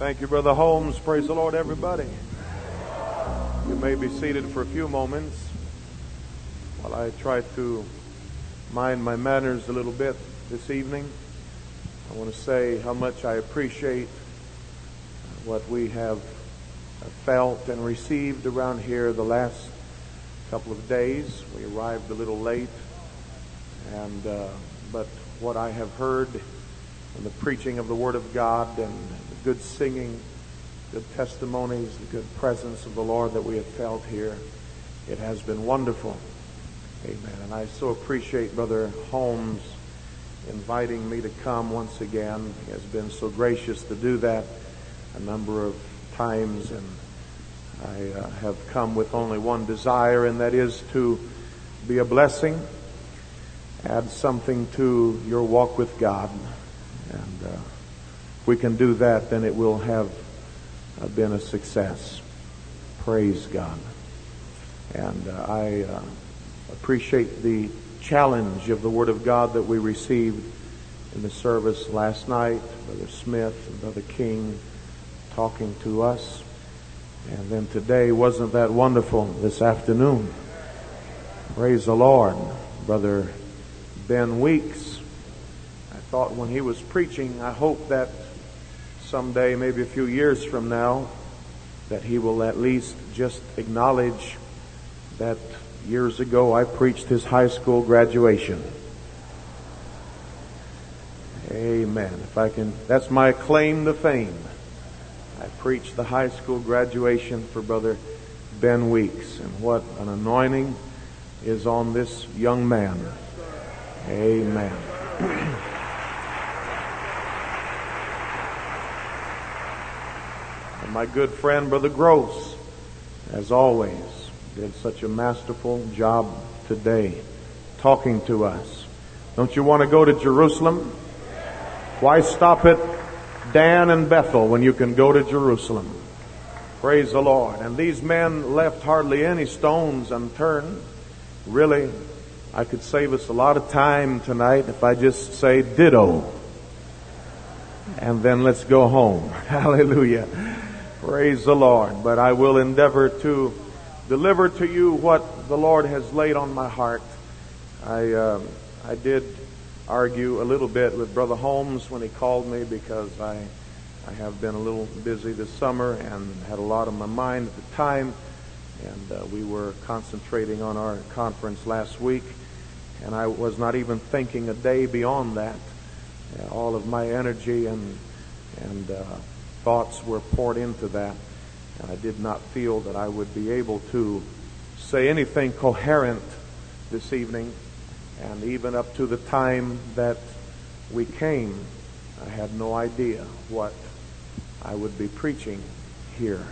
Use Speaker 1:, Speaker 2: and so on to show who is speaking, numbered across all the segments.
Speaker 1: Thank you, Brother Holmes. Praise the Lord, everybody. You may be seated for a few moments while I try to mind my manners a little bit this evening. I want to say how much I appreciate what we have felt and received around here the last couple of days. We arrived a little late, and uh, but what I have heard and the preaching of the Word of God and good singing, good testimonies, the good presence of the Lord that we have felt here. It has been wonderful. Amen. And I so appreciate Brother Holmes inviting me to come once again. He has been so gracious to do that a number of times and I uh, have come with only one desire and that is to be a blessing, add something to your walk with God. And uh, we can do that, then it will have uh, been a success. Praise God. And uh, I uh, appreciate the challenge of the Word of God that we received in the service last night. Brother Smith and Brother King talking to us. And then today, wasn't that wonderful this afternoon? Praise the Lord. Brother Ben Weeks I thought when he was preaching, I hope that someday, maybe a few years from now, that he will at least just acknowledge that years ago I preached his high school graduation. Amen. If I can, that's my claim to fame. I preached the high school graduation for Brother Ben Weeks, and what an anointing is on this young man. Amen. my good friend, Brother Gross, as always, did such a masterful job today talking to us. Don't you want to go to Jerusalem? Why stop at Dan and Bethel when you can go to Jerusalem? Praise the Lord. And these men left hardly any stones unturned. Really, I could save us a lot of time tonight if I just say ditto. And then let's go home. Hallelujah. Praise the Lord. But I will endeavor to deliver to you what the Lord has laid on my heart. I, uh, I did argue a little bit with Brother Holmes when he called me because I, I have been a little busy this summer and had a lot on my mind at the time. And uh, we were concentrating on our conference last week. And I was not even thinking a day beyond that. Uh, all of my energy and, and, uh, thoughts were poured into that. And I did not feel that I would be able to say anything coherent this evening. And even up to the time that we came, I had no idea what I would be preaching here.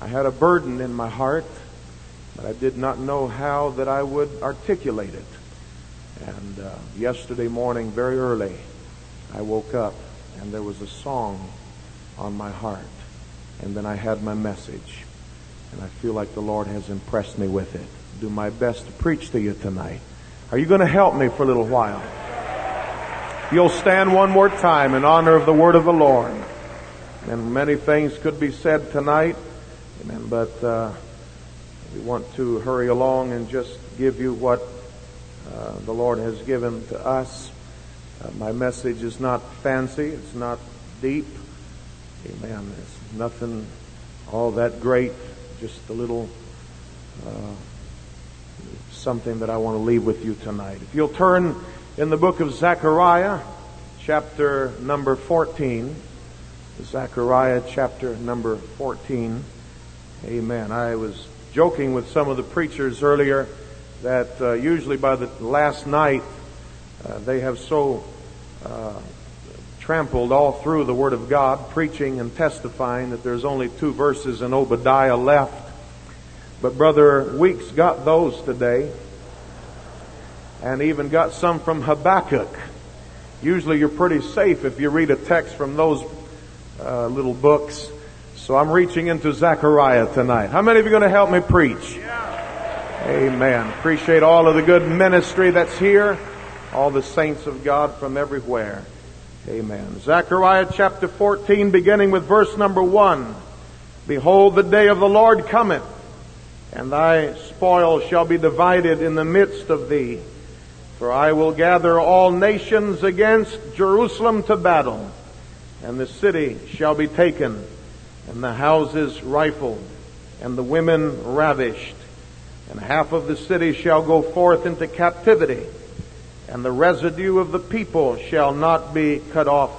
Speaker 1: I had a burden in my heart, but I did not know how that I would articulate it. And uh, yesterday morning, very early, I woke up and there was a song on my heart. And then I had my message. And I feel like the Lord has impressed me with it. Do my best to preach to you tonight. Are you going to help me for a little while? You'll stand one more time in honor of the word of the Lord. And many things could be said tonight. Amen. But uh, we want to hurry along and just give you what uh, the Lord has given to us. Uh, my message is not fancy. It's not deep. Amen. There's nothing all that great, just a little uh, something that I want to leave with you tonight. If you'll turn in the book of Zechariah, chapter number 14. Zechariah chapter number 14. Amen. I was joking with some of the preachers earlier that uh, usually by the last night uh, they have so uh, trampled all through the Word of God, preaching and testifying that there's only two verses in Obadiah left. But Brother Weeks got those today, and even got some from Habakkuk. Usually you're pretty safe if you read a text from those uh, little books. So I'm reaching into Zechariah tonight. How many of you are going to help me preach? Amen. Appreciate all of the good ministry that's here, all the saints of God from everywhere. Amen. Zechariah chapter 14 beginning with verse number 1. Behold, the day of the Lord cometh, and thy spoil shall be divided in the midst of thee. For I will gather all nations against Jerusalem to battle, and the city shall be taken, and the houses rifled, and the women ravished, and half of the city shall go forth into captivity, and the residue of the people shall not be cut off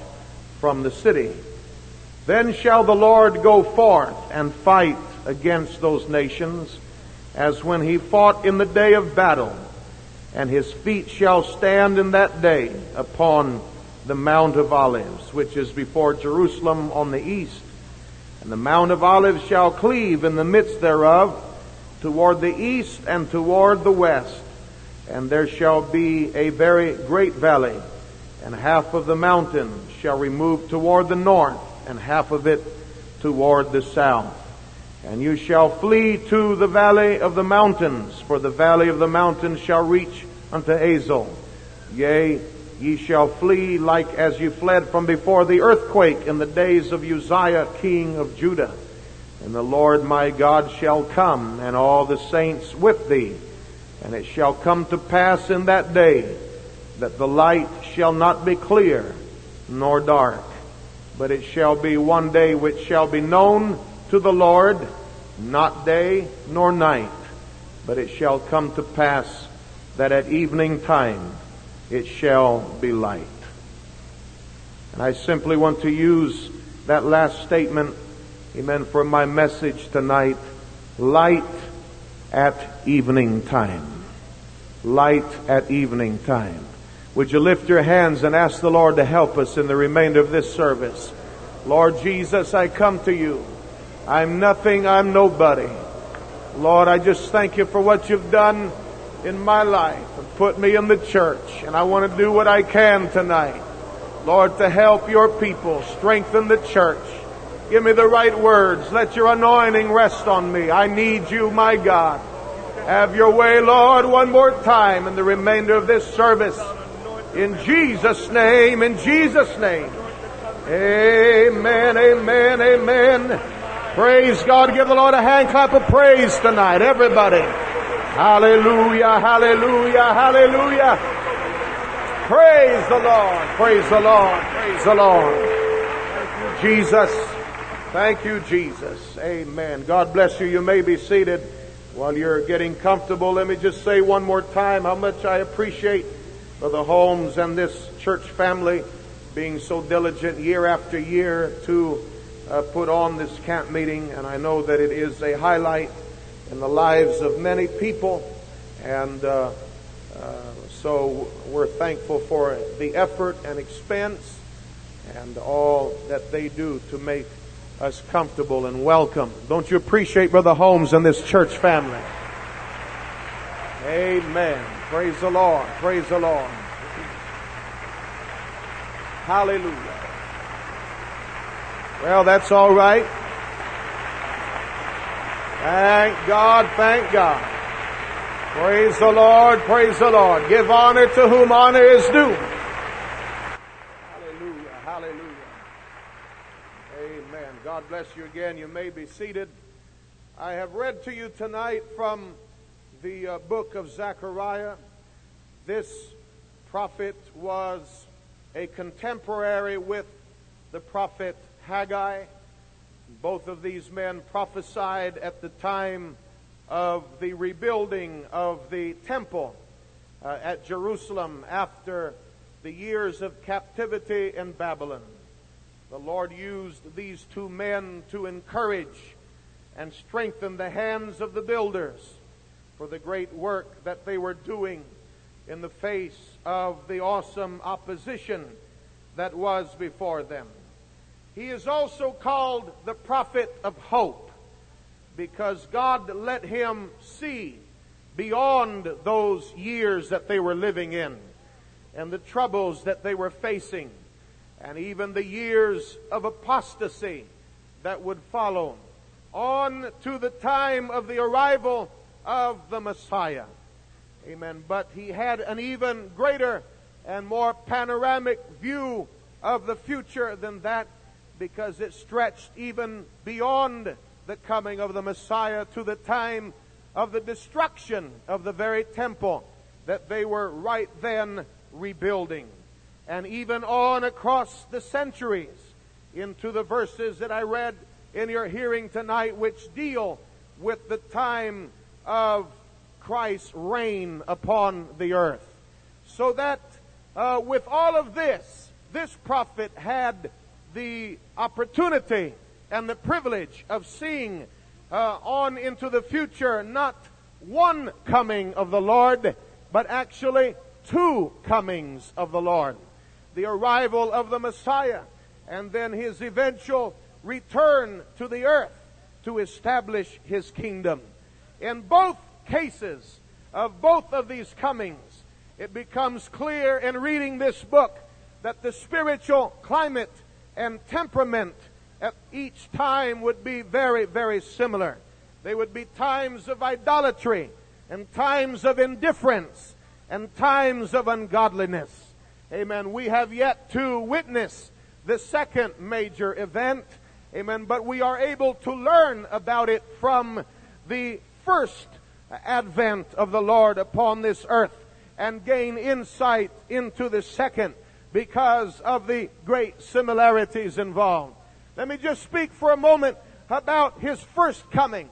Speaker 1: from the city. Then shall the Lord go forth and fight against those nations, as when he fought in the day of battle and his feet shall stand in that day upon the Mount of Olives, which is before Jerusalem on the east. And the Mount of Olives shall cleave in the midst thereof toward the east and toward the west. And there shall be a very great valley, and half of the mountain shall remove toward the north, and half of it toward the south. And you shall flee to the valley of the mountains, for the valley of the mountains shall reach unto Azal. Yea, ye shall flee like as ye fled from before the earthquake in the days of Uzziah king of Judah. And the Lord my God shall come, and all the saints with thee. And it shall come to pass in that day that the light shall not be clear nor dark, but it shall be one day which shall be known to the Lord, not day nor night, but it shall come to pass that at evening time it shall be light. And I simply want to use that last statement, amen, for my message tonight. Light at evening time. Light at evening time. Would you lift your hands and ask the Lord to help us in the remainder of this service? Lord Jesus, I come to you. I'm nothing, I'm nobody. Lord, I just thank you for what you've done in my life and put me in the church. And I want to do what I can tonight. Lord, to help your people, strengthen the church. Give me the right words. Let your anointing rest on me. I need you, my God. Have your way, Lord, one more time in the remainder of this service. In Jesus' name, in Jesus' name. Amen, amen, amen. Praise God. Give the Lord a hand clap of praise tonight, everybody. Hallelujah, hallelujah, hallelujah. Praise the Lord, praise the Lord, praise the Lord. Jesus, thank you, Jesus. Amen. God bless you. You may be seated while you're getting comfortable. Let me just say one more time how much I appreciate Brother Holmes and this church family being so diligent year after year to uh, put on this camp meeting, and I know that it is a highlight in the lives of many people. And uh, uh, so we're thankful for the effort and expense and all that they do to make us comfortable and welcome. Don't you appreciate Brother Holmes and this church family? Amen. Praise the Lord. Praise the Lord. Hallelujah. Well, that's all right. Thank God, thank God. Praise the Lord, praise the Lord. Give honor to whom honor is due. Hallelujah, hallelujah. Amen. God bless you again. You may be seated. I have read to you tonight from the uh, book of Zechariah. This prophet was a contemporary with the prophet Haggai. Both of these men prophesied at the time of the rebuilding of the temple uh, at Jerusalem after the years of captivity in Babylon. The Lord used these two men to encourage and strengthen the hands of the builders for the great work that they were doing in the face of the awesome opposition that was before them. He is also called the prophet of hope because God let him see beyond those years that they were living in and the troubles that they were facing and even the years of apostasy that would follow on to the time of the arrival of the Messiah. Amen. But he had an even greater and more panoramic view of the future than that because it stretched even beyond the coming of the Messiah to the time of the destruction of the very temple that they were right then rebuilding. And even on across the centuries into the verses that I read in your hearing tonight, which deal with the time of Christ's reign upon the earth. So that uh, with all of this, this prophet had the opportunity and the privilege of seeing uh, on into the future not one coming of the Lord, but actually two comings of the Lord. The arrival of the Messiah and then his eventual return to the earth to establish his kingdom. In both cases of both of these comings, it becomes clear in reading this book that the spiritual climate and temperament at each time would be very, very similar. They would be times of idolatry and times of indifference and times of ungodliness. Amen. We have yet to witness the second major event. Amen. But we are able to learn about it from the first advent of the Lord upon this earth and gain insight into the second because of the great similarities involved. Let me just speak for a moment about his first coming.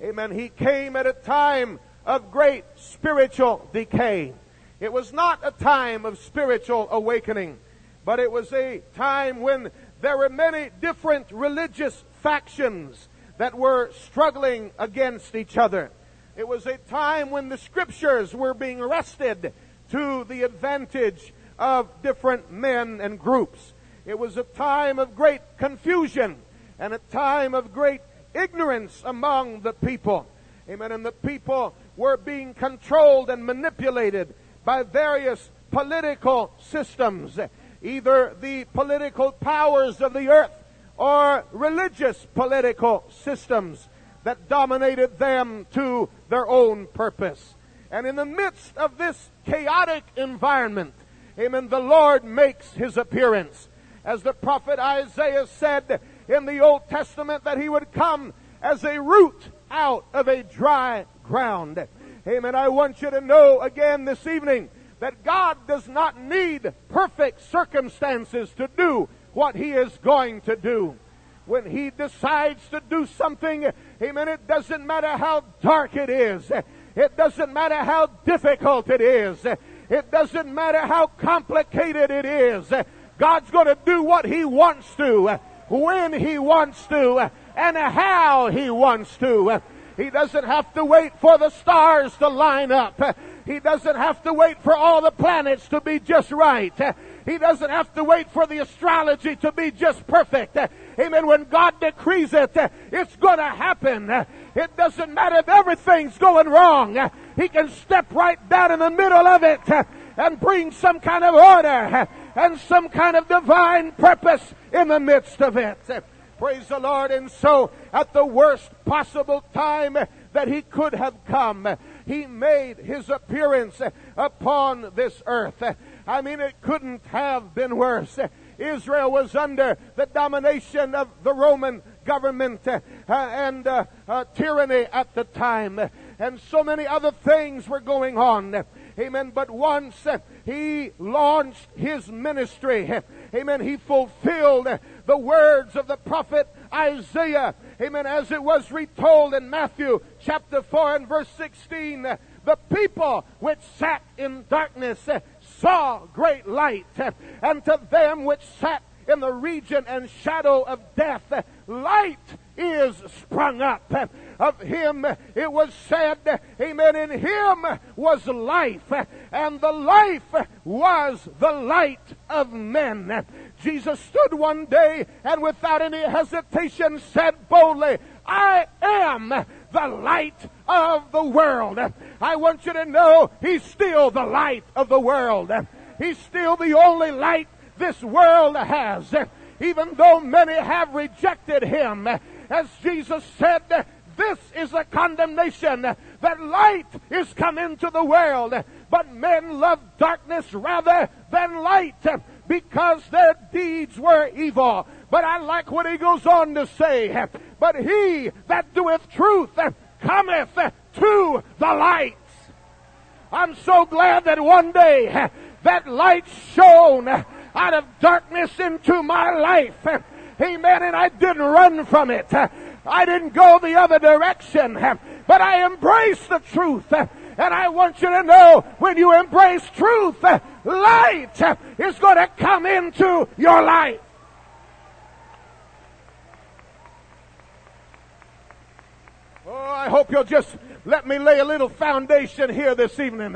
Speaker 1: Amen. He came at a time of great spiritual decay. It was not a time of spiritual awakening, but it was a time when there were many different religious factions that were struggling against each other. It was a time when the scriptures were being wrested to the advantage of different men and groups. It was a time of great confusion and a time of great ignorance among the people. Amen. And the people were being controlled and manipulated by various political systems, either the political powers of the earth or religious political systems that dominated them to their own purpose. And in the midst of this chaotic environment, amen, the Lord makes his appearance. As the prophet Isaiah said in the Old Testament that he would come as a root out of a dry ground. Amen. I want you to know again this evening that God does not need perfect circumstances to do what he is going to do when he decides to do something, amen, it doesn't matter how dark it is. It doesn't matter how difficult it is. It doesn't matter how complicated it is. God's going to do what he wants to, when he wants to, and how he wants to. He doesn't have to wait for the stars to line up. He doesn't have to wait for all the planets to be just right. He doesn't have to wait for the astrology to be just perfect. Amen. When God decrees it, it's going to happen. It doesn't matter if everything's going wrong. He can step right down in the middle of it and bring some kind of order and some kind of divine purpose in the midst of it. Praise the Lord. And so, at the worst possible time that he could have come, he made his appearance upon this earth. I mean, it couldn't have been worse. Israel was under the domination of the Roman government uh, and uh, uh, tyranny at the time. And so many other things were going on. Amen. But once he launched his ministry, amen, he fulfilled the words of the prophet Isaiah. Amen. As it was retold in Matthew chapter 4 and verse 16, the people which sat in darkness saw great light, and to them which sat in the region and shadow of death, light is sprung up. Of him it was said, Amen, in him was life, and the life was the light of men. Jesus stood one day and without any hesitation said boldly, I am the light of the world. I want you to know He's still the light of the world. He's still the only light this world has. Even though many have rejected Him, as Jesus said, this is a condemnation that light is come into the world, but men love darkness rather than light
Speaker 2: because their deeds were evil. But I like what he goes on to say. But he that doeth truth cometh to the light. I'm so glad that one day that light shone out of darkness into my life. Amen. And I didn't run from it. I didn't go the other direction, but I embraced the truth. And I want you to know when you embrace truth, light is going to come into your life. Oh, I hope you'll just let me lay a little foundation here this evening.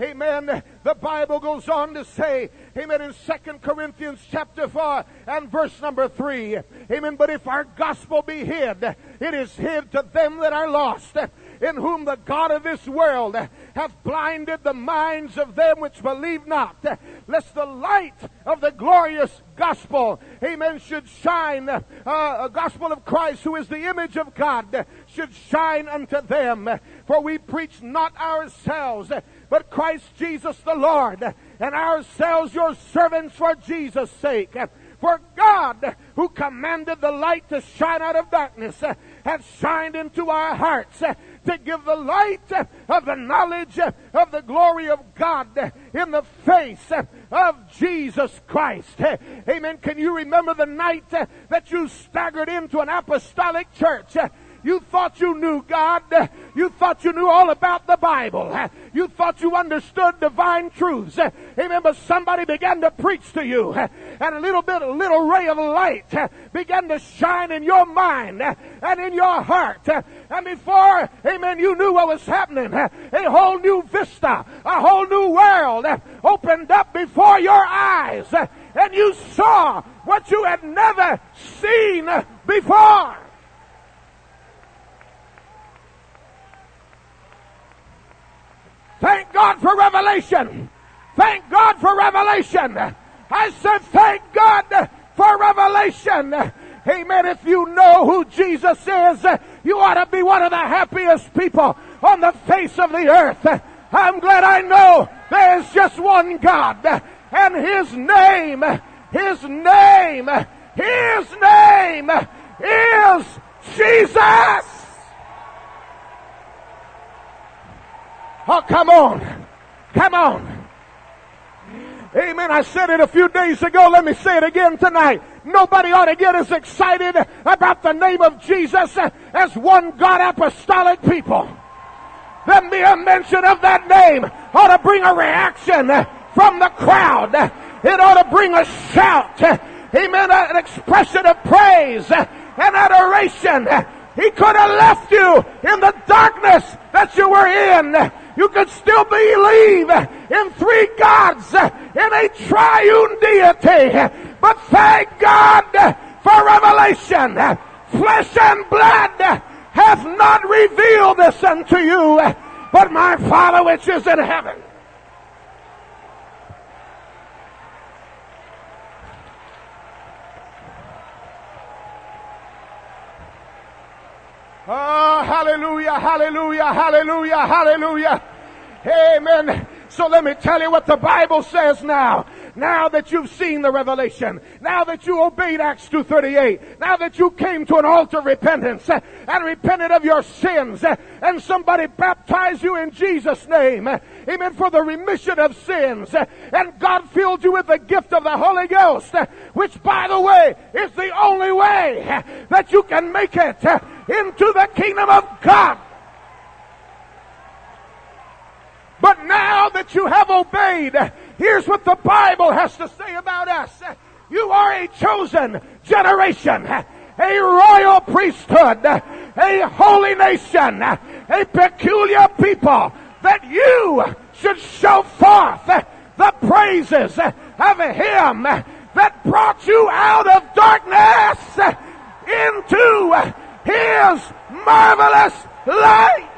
Speaker 2: Amen. The Bible goes on to say, amen, in Second Corinthians chapter 4 and verse number 3. Amen. But if our gospel be hid, it is hid to them that are lost in whom the God of this world hath blinded the minds of them which believe not, lest the light of the glorious gospel, amen, should shine, uh, a gospel of Christ, who is the image of God, should shine unto them. For we preach not ourselves, but Christ Jesus the Lord, and ourselves your servants for Jesus' sake. For God, who commanded the light to shine out of darkness, hath shined into our hearts to give the light of the knowledge of the glory of God in the face of Jesus Christ. Amen. Can you remember the night that you staggered into an apostolic church? You thought you knew God. You thought you knew all about the Bible. You thought you understood divine truths. Amen. But somebody began to preach to you, and a little bit, a little ray of light began to shine in your mind and in your heart. And before, amen, you knew what was happening, a whole new vista, a whole new world opened up before your eyes, and you saw what you had never seen before. Thank God for revelation. Thank God for revelation. I said, thank God for revelation. Amen. If you know who Jesus is, you ought to be one of the happiest people on the face of the earth. I'm glad I know there's just one God and his name, his name, his name is Jesus. Oh, come on. Come on. Amen. I said it a few days ago. Let me say it again tonight. Nobody ought to get as excited about the name of Jesus as one God apostolic people. The mere mention of that name ought to bring a reaction from the crowd. It ought to bring a shout. Amen. An expression of praise and adoration. He could have left you in the darkness that you were in you can still believe in three gods in a triune deity. But thank God for revelation. Flesh and blood hath not revealed this unto you, but my Father which is in heaven. Oh, hallelujah, hallelujah, hallelujah, hallelujah. Amen. So let me tell you what the Bible says now. Now that you've seen the revelation, now that you obeyed Acts 2.38, now that you came to an altar of repentance eh, and repented of your sins eh, and somebody baptized you in Jesus' name, eh, amen, for the remission of sins and God filled you with the gift of the Holy Ghost, which by the way is the only way that you can make it into the kingdom of God. But now that you have obeyed, here's what the Bible has to say about us. You are a chosen generation, a royal priesthood, a holy nation, a peculiar people, that you should show forth the praises of Him that brought you out of darkness into His marvelous light.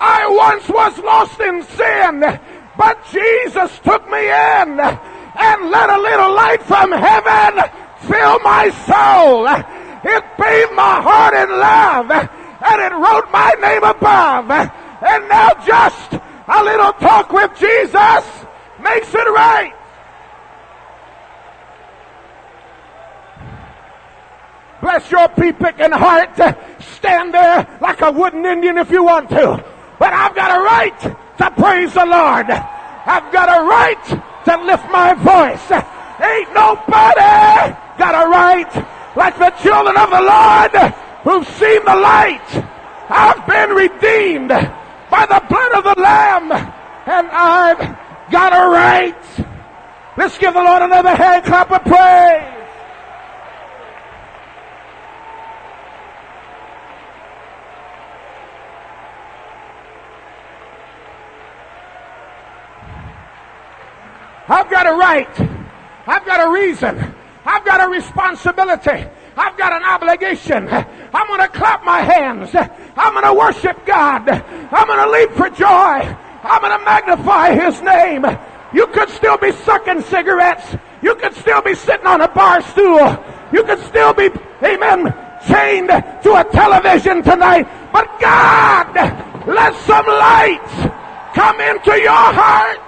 Speaker 2: I once was lost in sin, but Jesus took me in and let a little light from heaven fill my soul. It bathed my heart in love and it wrote my name above. And now just a little talk with Jesus makes it right. Bless your pea picking heart. Stand there like a wooden Indian if you want to. But I've got a right to praise the Lord. I've got a right to lift my voice. Ain't nobody got a right like the children of the Lord who've seen the light. I've been redeemed by the blood of the Lamb and I've got a right. Let's give the Lord another hand clap of praise. I've got a right. I've got a reason. I've got a responsibility. I've got an obligation. I'm going to clap my hands. I'm going to worship God. I'm going to leap for joy. I'm going to magnify His name. You could still be sucking cigarettes. You could still be sitting on a bar stool. You could still be, amen, chained to a television tonight. But God, let some light come into your heart.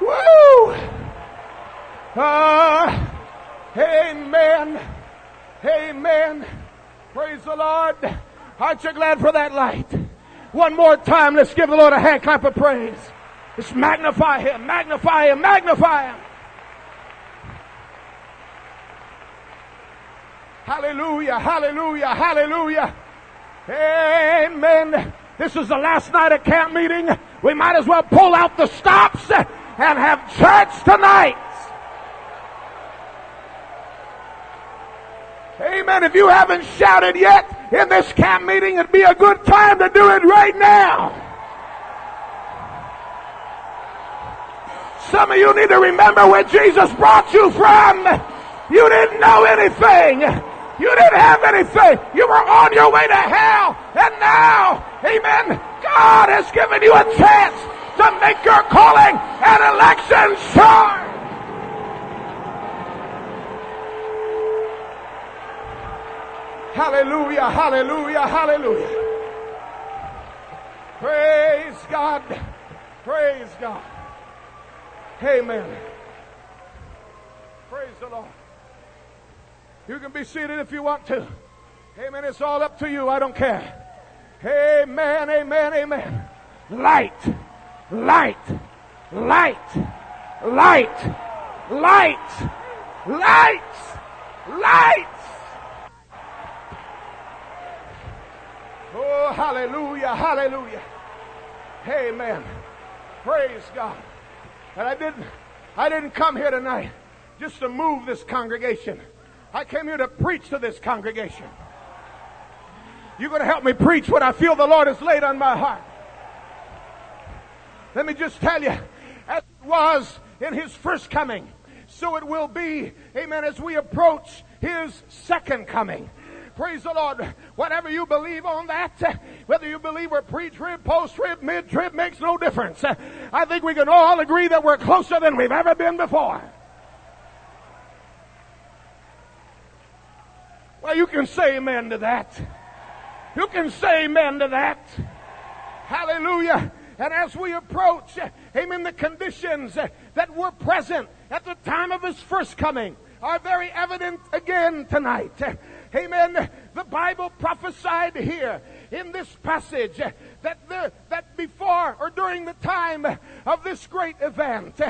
Speaker 2: Woo! Uh, amen. Amen. Praise the Lord. Aren't you glad for that light? One more time, let's give the Lord a hand clap of praise. Let's magnify Him, magnify Him, magnify Him. Hallelujah, hallelujah, hallelujah. Amen. This is the last night of camp meeting. We might as well pull out the stops and have church tonight. Amen. If you haven't shouted yet in this camp meeting, it'd be a good time to do it right now. Some of you need to remember where Jesus brought you from. You didn't know anything. You didn't have anything. You were on your way to hell. And now, amen, God has given you a chance to make your calling and election sure. Hallelujah, hallelujah, hallelujah. Praise God. Praise God. Amen. Praise the Lord. You can be seated if you want to. Amen. It's all up to you. I don't care. Amen, amen, amen. Light light, light, light, light, light, light. Oh, hallelujah, hallelujah. Amen. Praise God. And I didn't, I didn't come here tonight just to move this congregation. I came here to preach to this congregation. You're going to help me preach what I feel the Lord has laid on my heart. Let me just tell you, as it was in his first coming, so it will be, amen, as we approach his second coming. Praise the Lord. Whatever you believe on that, whether you believe we're pre-trib, post-trib, mid-trib, makes no difference. I think we can all agree that we're closer than we've ever been before. Well, you can say amen to that. You can say amen to that. Hallelujah. And as we approach, amen, the conditions that were present at the time of his first coming are very evident again tonight. Amen. The Bible prophesied here in this passage that the, that before or during the time of this great event,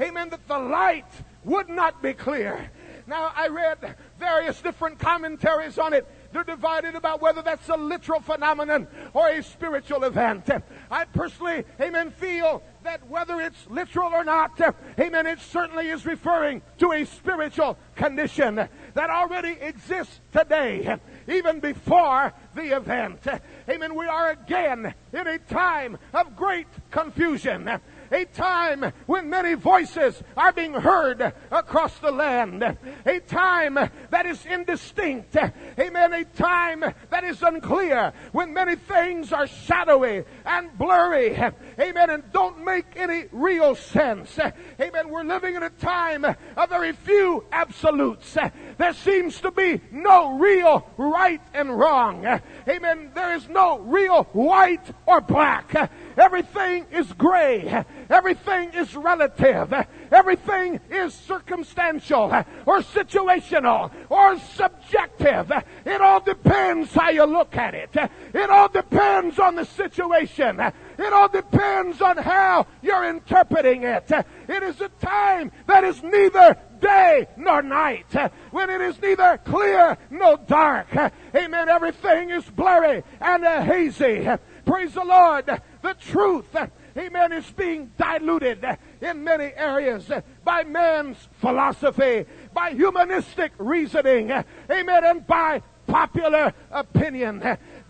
Speaker 2: amen, that the light would not be clear. Now I read various different commentaries on it they're divided about whether that's a literal phenomenon or a spiritual event. I personally, amen, feel that whether it's literal or not, amen, it certainly is referring to a spiritual condition that already exists today, even before the event. Amen. We are again in a time of great confusion. A time when many voices are being heard across the land, a time that is indistinct, amen, a time that is unclear, when many things are shadowy and blurry, amen, and don't make any real sense. Amen. We're living in a time of very few absolutes. There seems to be no real right and wrong. Amen. There is no real white or black. Everything is gray. Everything is relative. Everything is circumstantial or situational or subjective. It all depends how you look at it. It all depends on the situation. It all depends on how you're interpreting it. It is a time that is neither day nor night. When it is neither clear nor dark. Amen. Everything is blurry and hazy. Praise the Lord. The truth amen, is being diluted in many areas by man's philosophy, by humanistic reasoning, amen, and by popular opinion.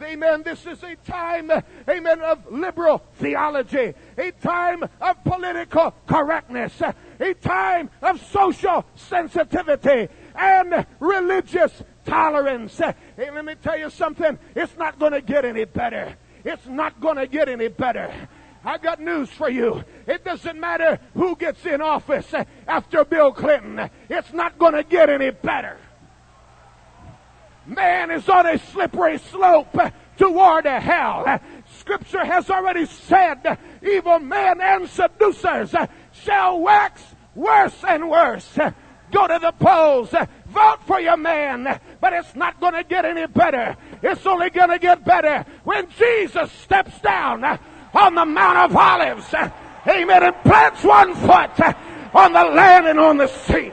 Speaker 2: Amen. This is a time, amen, of liberal theology, a time of political correctness, a time of social sensitivity and religious tolerance. Hey, let me tell you something. It's not going to get any better. It's not going to get any better. I got news for you. It doesn't matter who gets in office after Bill Clinton. It's not going to get any better. Man is on a slippery slope toward hell. Scripture has already said evil men and seducers shall wax worse and worse. Go to the polls, vote for your man, but it's not going to get any better. It's only going to get better when Jesus steps down on the Mount of Olives. Amen. And plants one foot on the land and on the sea.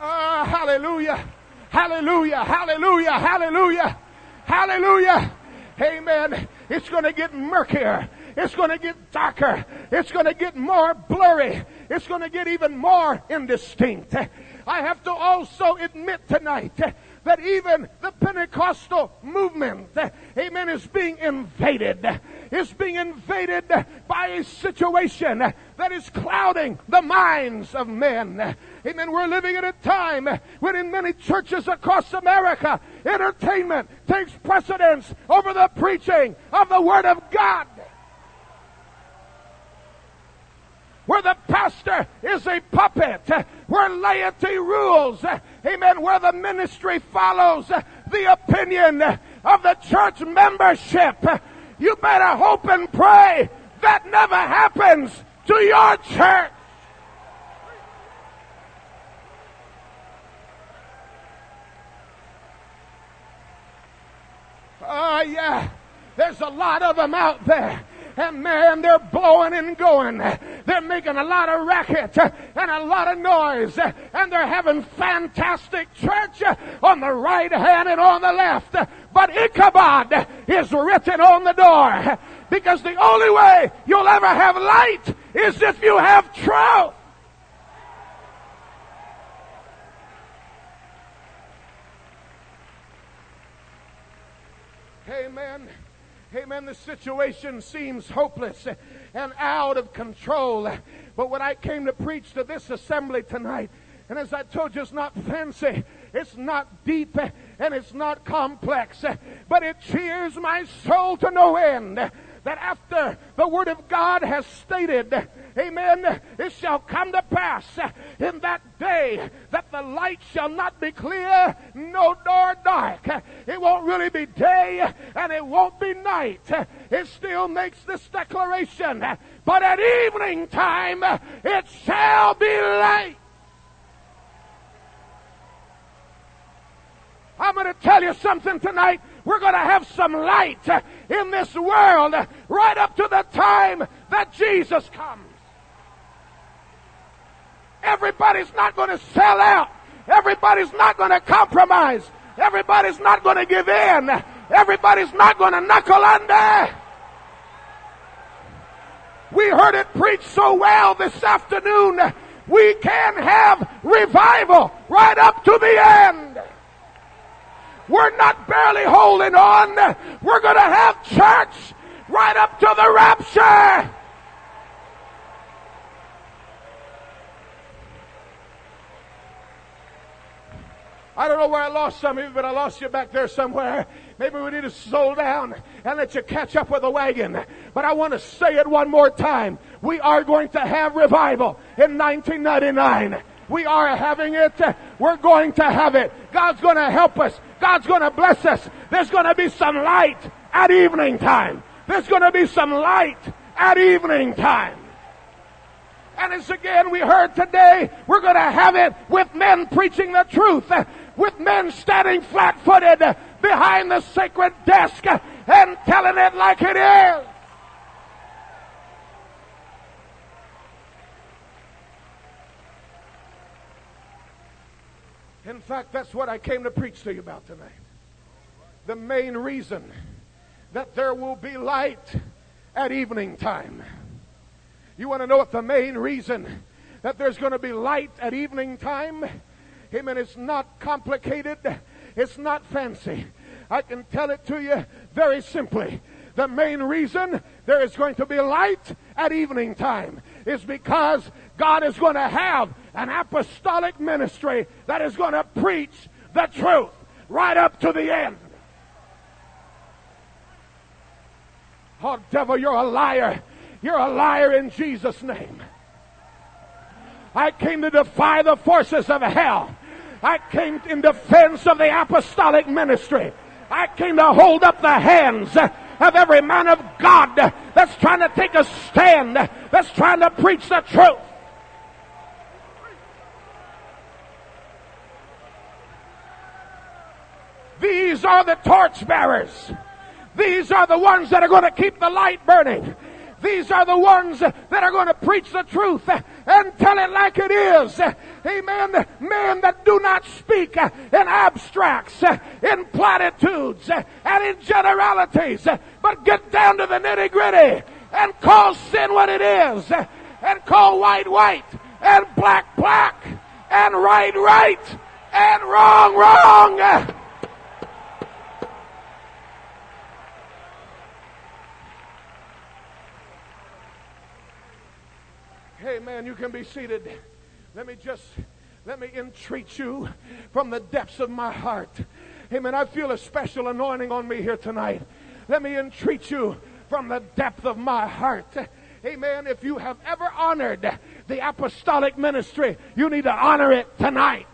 Speaker 2: Uh, hallelujah. Hallelujah. Hallelujah. Hallelujah. Hallelujah. Amen. It's going to get murkier. It's going to get darker. It's going to get more blurry. It's going to get even more indistinct. I have to also admit tonight that even the Pentecostal movement, amen, is being invaded. Is being invaded by a situation that is clouding the minds of men. Amen. We're living in a time when in many churches across America, entertainment takes precedence over the preaching of the Word of God. Where the pastor is a puppet, where laity rules, amen, where the ministry follows the opinion of the church membership. You better hope and pray that never happens to your church. Oh, yeah. There's a lot of them out there. And man, they're blowing and going. They're making a lot of racket and a lot of noise. And they're having fantastic church on the right hand and on the left. But Ichabod is written on the door. Because the only way you'll ever have light is if you have truth. Amen. Amen. The situation seems hopeless and out of control. But when I came to preach to this assembly tonight, and as I told you, it's not fancy, it's not deep, and it's not complex, but it cheers my soul to no end that after the word of God has stated, amen, it shall come to pass in that day that the light shall not be clear, no nor dark. It won't really be day and it won't be night. It still makes this declaration, but at evening time it shall be light. I'm going to tell you something tonight. We're going to have some light uh, in this world uh, right up to the time that Jesus comes. Everybody's not going to sell out. Everybody's not going to compromise. Everybody's not going to give in. Everybody's not going to knuckle under. We heard it preached so well this afternoon. We can have revival right up to the end. We're not barely holding on. We're going to have church right up to the rapture. I don't know where I lost some of you, but I lost you back there somewhere. Maybe we need to slow down and let you catch up with the wagon. But I want to say it one more time. We are going to have revival in 1999. We are having it. We're going to have it. God's going to help us. God's going to bless us. There's going to be some light at evening time. There's going to be some light at evening time. And as again we heard today, we're going to have it with men preaching the truth with men standing flat footed behind the sacred desk and telling it like it is. In fact, that's what I came to preach to you about tonight. The main reason that there will be light at evening time. You want to know what the main reason that there's going to be light at evening time? Amen. It's not complicated. It's not fancy. I can tell it to you very simply. The main reason there is going to be light at evening time is because God is going to have an apostolic ministry that is going to preach the truth right up to the end. Oh, devil, you're a liar. You're a liar in Jesus' name. I came to defy the forces of hell. I came in defense of the apostolic ministry. I came to hold up the hands of every man of God that's trying to take a stand, that's trying to preach the truth. These are the torchbearers. These are the ones that are going to keep the light burning. These are the ones that are going to preach the truth and tell it like it is. Amen. Men that do not speak in abstracts, in platitudes, and in generalities, but get down to the nitty gritty and call sin what it is, and call white white, and black black, and right right, and wrong wrong. Amen. You can be seated. Let me just let me entreat you from the depths of my heart. Amen. I feel a special anointing on me here tonight. Let me entreat you from the depth of my heart. Amen. If you have ever honored the apostolic ministry, you need to honor it tonight.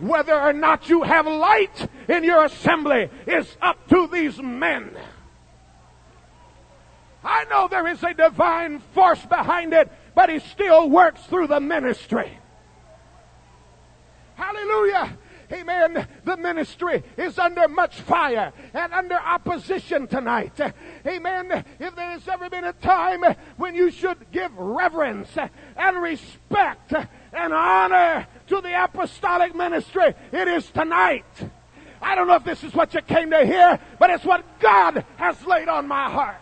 Speaker 2: Whether or not you have light in your assembly is up to these men. I know there is a divine force behind it, but he still works through the ministry. Hallelujah. Amen. The ministry is under much fire and under opposition tonight. Amen. If there has ever been a time when you should give reverence and respect and honor to the apostolic ministry, it is tonight. I don't know if this is what you came to hear, but it's what God has laid on my heart.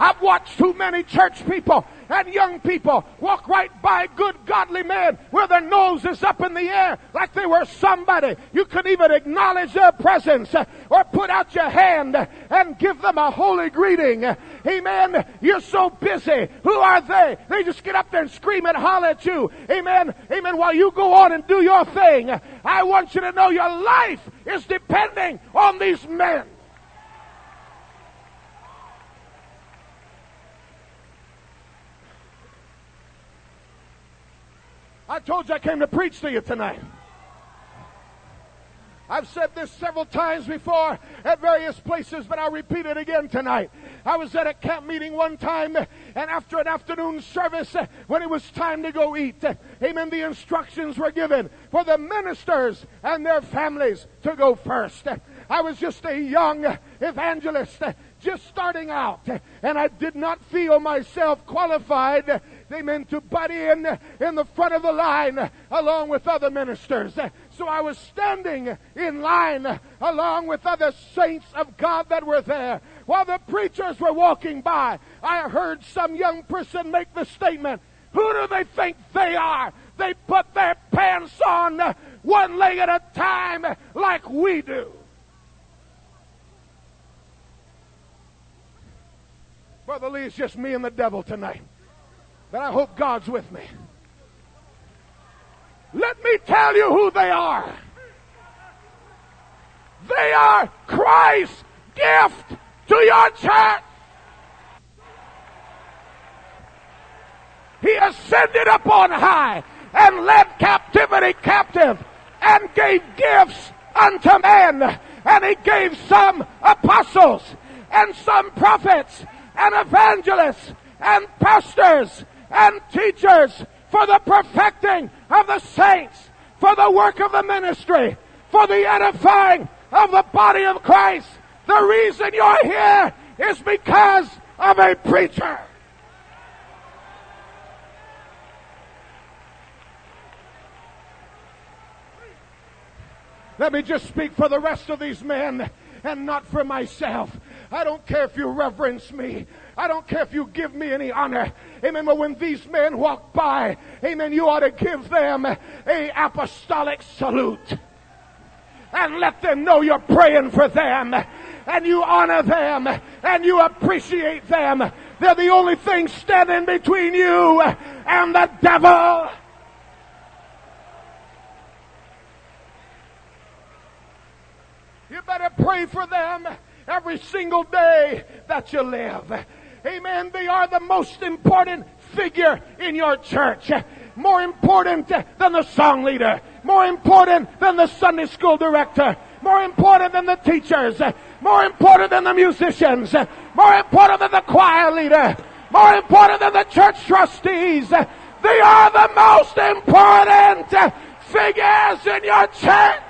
Speaker 2: I've watched too many church people and young people walk right by good godly men where their nose is up in the air like they were somebody. You couldn't even acknowledge their presence uh, or put out your hand and give them a holy greeting. Amen. You're so busy. Who are they? They just get up there and scream and holler at you. Amen. Amen. While you go on and do your thing. I want you to know your life is depending on these men. I told you I came to preach to you tonight. I've said this several times before at various places, but I'll repeat it again tonight. I was at a camp meeting one time, and after an afternoon service, when it was time to go eat, amen, the instructions were given for the ministers and their families to go first. I was just a young evangelist, just starting out, and I did not feel myself qualified amen, to butt in in the front of the line along with other ministers. So I was standing in line along with other saints of God that were there while the preachers were walking by, I heard some young person make the statement, who do they think they are? They put their pants on one leg at a time like we do. Brother Lee, it's just me and the devil tonight. But I hope God's with me. Let me tell you who they are. They are Christ's gift to your church. He ascended up on high and led captivity captive and gave gifts unto men. And he gave some apostles and some prophets and evangelists and pastors and teachers for the perfecting of the saints, for the work of the ministry, for the edifying of the body of Christ. The reason you're here is because of a preacher. Let me just speak for the rest of these men and not for myself. I don't care if you reverence me. I don't care if you give me any honor. Amen. But when these men walk by, amen, you ought to give them a apostolic salute. And let them know you're praying for them. And you honor them. And you appreciate them. They're the only thing standing between you and the devil. You better pray for them every single day that you live. Amen. They are the most important figure in your church. More important than the song leader. More important than the Sunday school director. More important than the teachers. More important than the musicians. More important than the choir leader. More important than the church trustees. They are the most important figures in your church.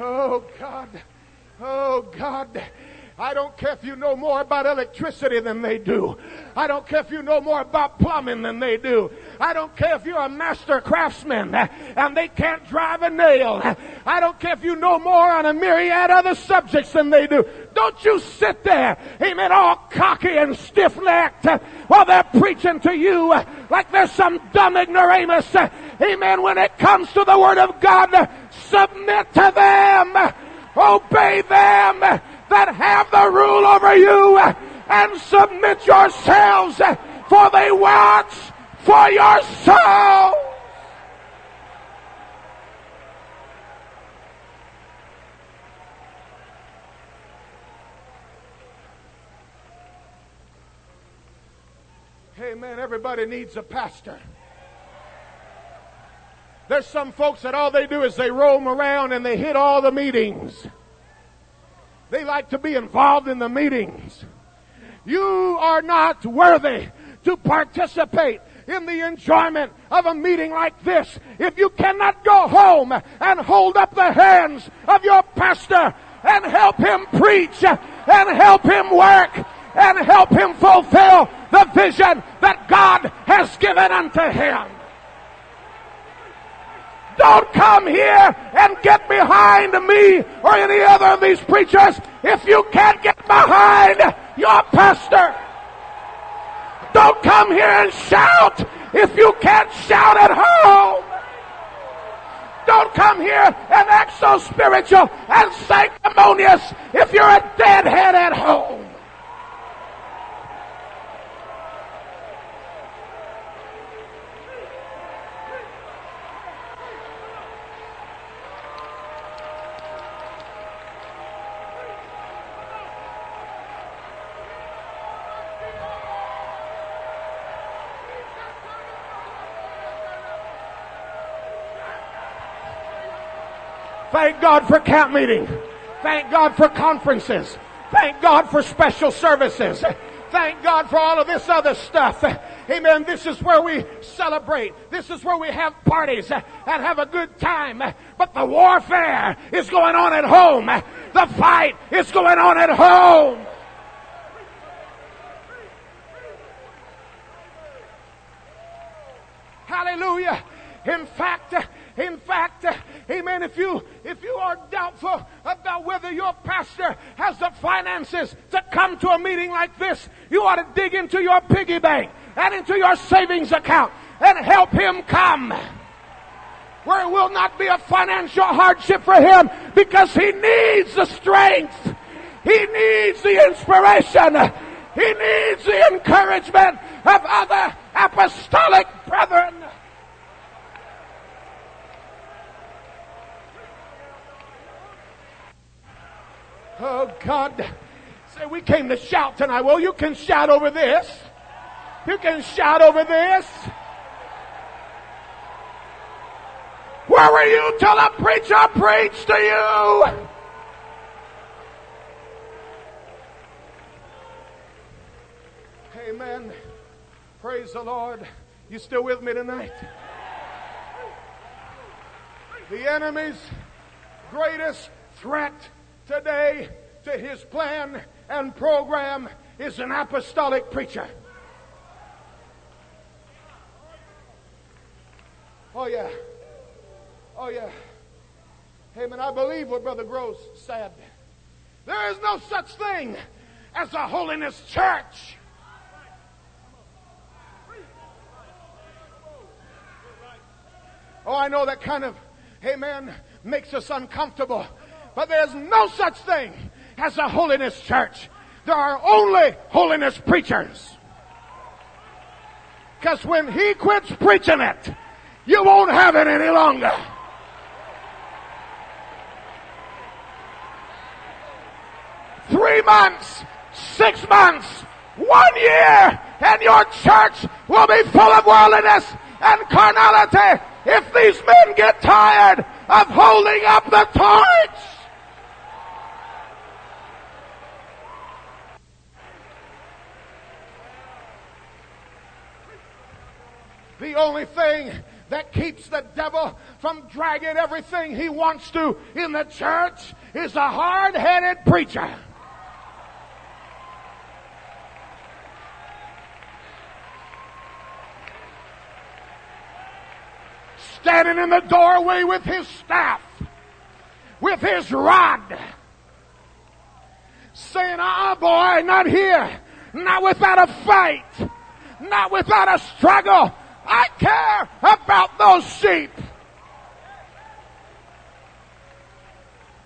Speaker 2: Oh God. Oh God. I don't care if you know more about electricity than they do. I don't care if you know more about plumbing than they do. I don't care if you're a master craftsman and they can't drive a nail. I don't care if you know more on a myriad other subjects than they do. Don't you sit there, amen, all cocky and stiff-necked while they're preaching to you like there's some dumb ignoramus. Amen. When it comes to the Word of God, submit to them. Obey them that have the rule over you and submit yourselves for they watch for your soul. Hey man, everybody needs a pastor. There's some folks that all they do is they roam around and they hit all the meetings. They like to be involved in the meetings. You are not worthy to participate in the enjoyment of a meeting like this if you cannot go home and hold up the hands of your pastor and help him preach and help him work and help him fulfill the vision that God has given unto him. Don't come here and get behind me or any other of these preachers if you can't get behind your pastor. Don't come here and shout if you can't shout at home. Don't come here and act so spiritual and sanctimonious if you're a deadhead at home. Thank God for camp meeting. Thank God for conferences. Thank God for special services. Thank God for all of this other stuff. Amen. This is where we celebrate. This is where we have parties and have a good time. But the warfare is going on at home. The fight is going on at home. Hallelujah. In fact, In fact, eh, amen, if you, if you are doubtful about whether your pastor has the finances to come to a meeting like this, you ought to dig into your piggy bank and into your savings account and help him come. Where it will not be a financial hardship for him because he needs the strength. He needs the inspiration. He needs the encouragement of other apostolic brethren. Oh God. Say we came to shout tonight. Well, you can shout over this. You can shout over this. Where were you till the preacher preached to you? Amen. Praise the Lord. You still with me tonight? The enemy's greatest threat today to his plan and program is an apostolic preacher. Oh, yeah. Oh, yeah. Amen. I believe what Brother Gross said. There is no such thing as a holiness church. Oh, I know that kind of, amen, makes us uncomfortable. But there's no such thing as a holiness church. There are only holiness preachers. Because when he quits preaching it, you won't have it any longer. Three months, six months, one year, and your church will be full of worldliness and carnality if these men get tired of holding up the torch. The only thing that keeps the devil from dragging everything he wants to in the church is a hard-headed preacher. Standing in the doorway with his staff, with his rod, saying, ah, boy, not here, not without a fight, not without a struggle, I care about those sheep.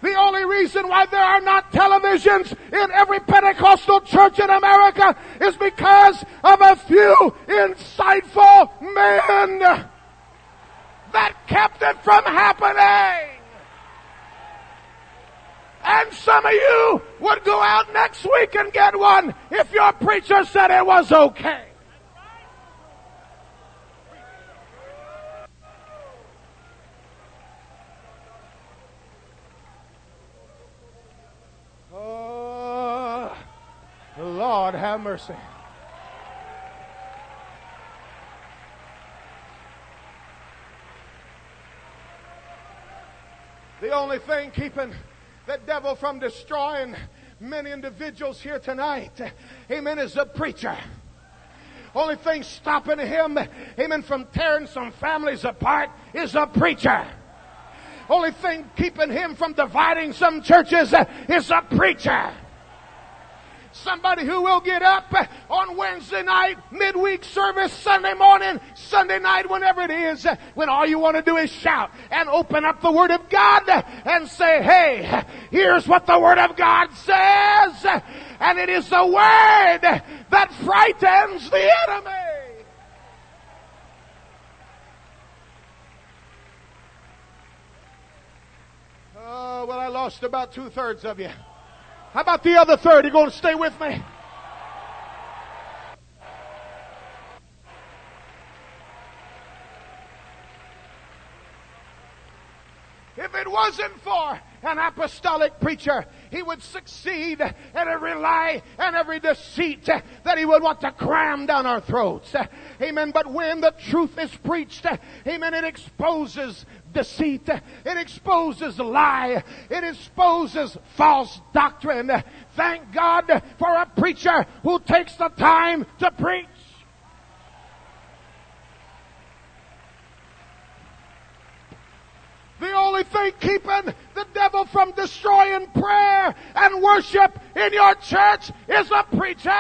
Speaker 2: The only reason why there are not televisions in every Pentecostal church in America is because of a few insightful men that kept it from happening. And some of you would go out next week and get one if your preacher said it was okay. Lord have mercy. The only thing keeping the devil from destroying many individuals here tonight, amen, is the preacher. Only thing stopping him, amen, from tearing some families apart is a preacher. Only thing keeping him from dividing some churches is a preacher. Somebody who will get up on Wednesday night, midweek service, Sunday morning, Sunday night, whenever it is, when all you want to do is shout and open up the Word of God and say, hey, here's what the Word of God says. And it is the Word that frightens the enemy. Oh, well, I lost about two thirds of you. How about the other third? You going to stay with me? If it wasn't for an apostolic preacher, he would succeed at every lie and every deceit that he would want to cram down our throats. Amen. But when the truth is preached, amen, it exposes deceit. It exposes lie. It exposes false doctrine. Thank God for a preacher who takes the time to preach. The only thing keeping the devil from destroying prayer and worship in your church is a preacher.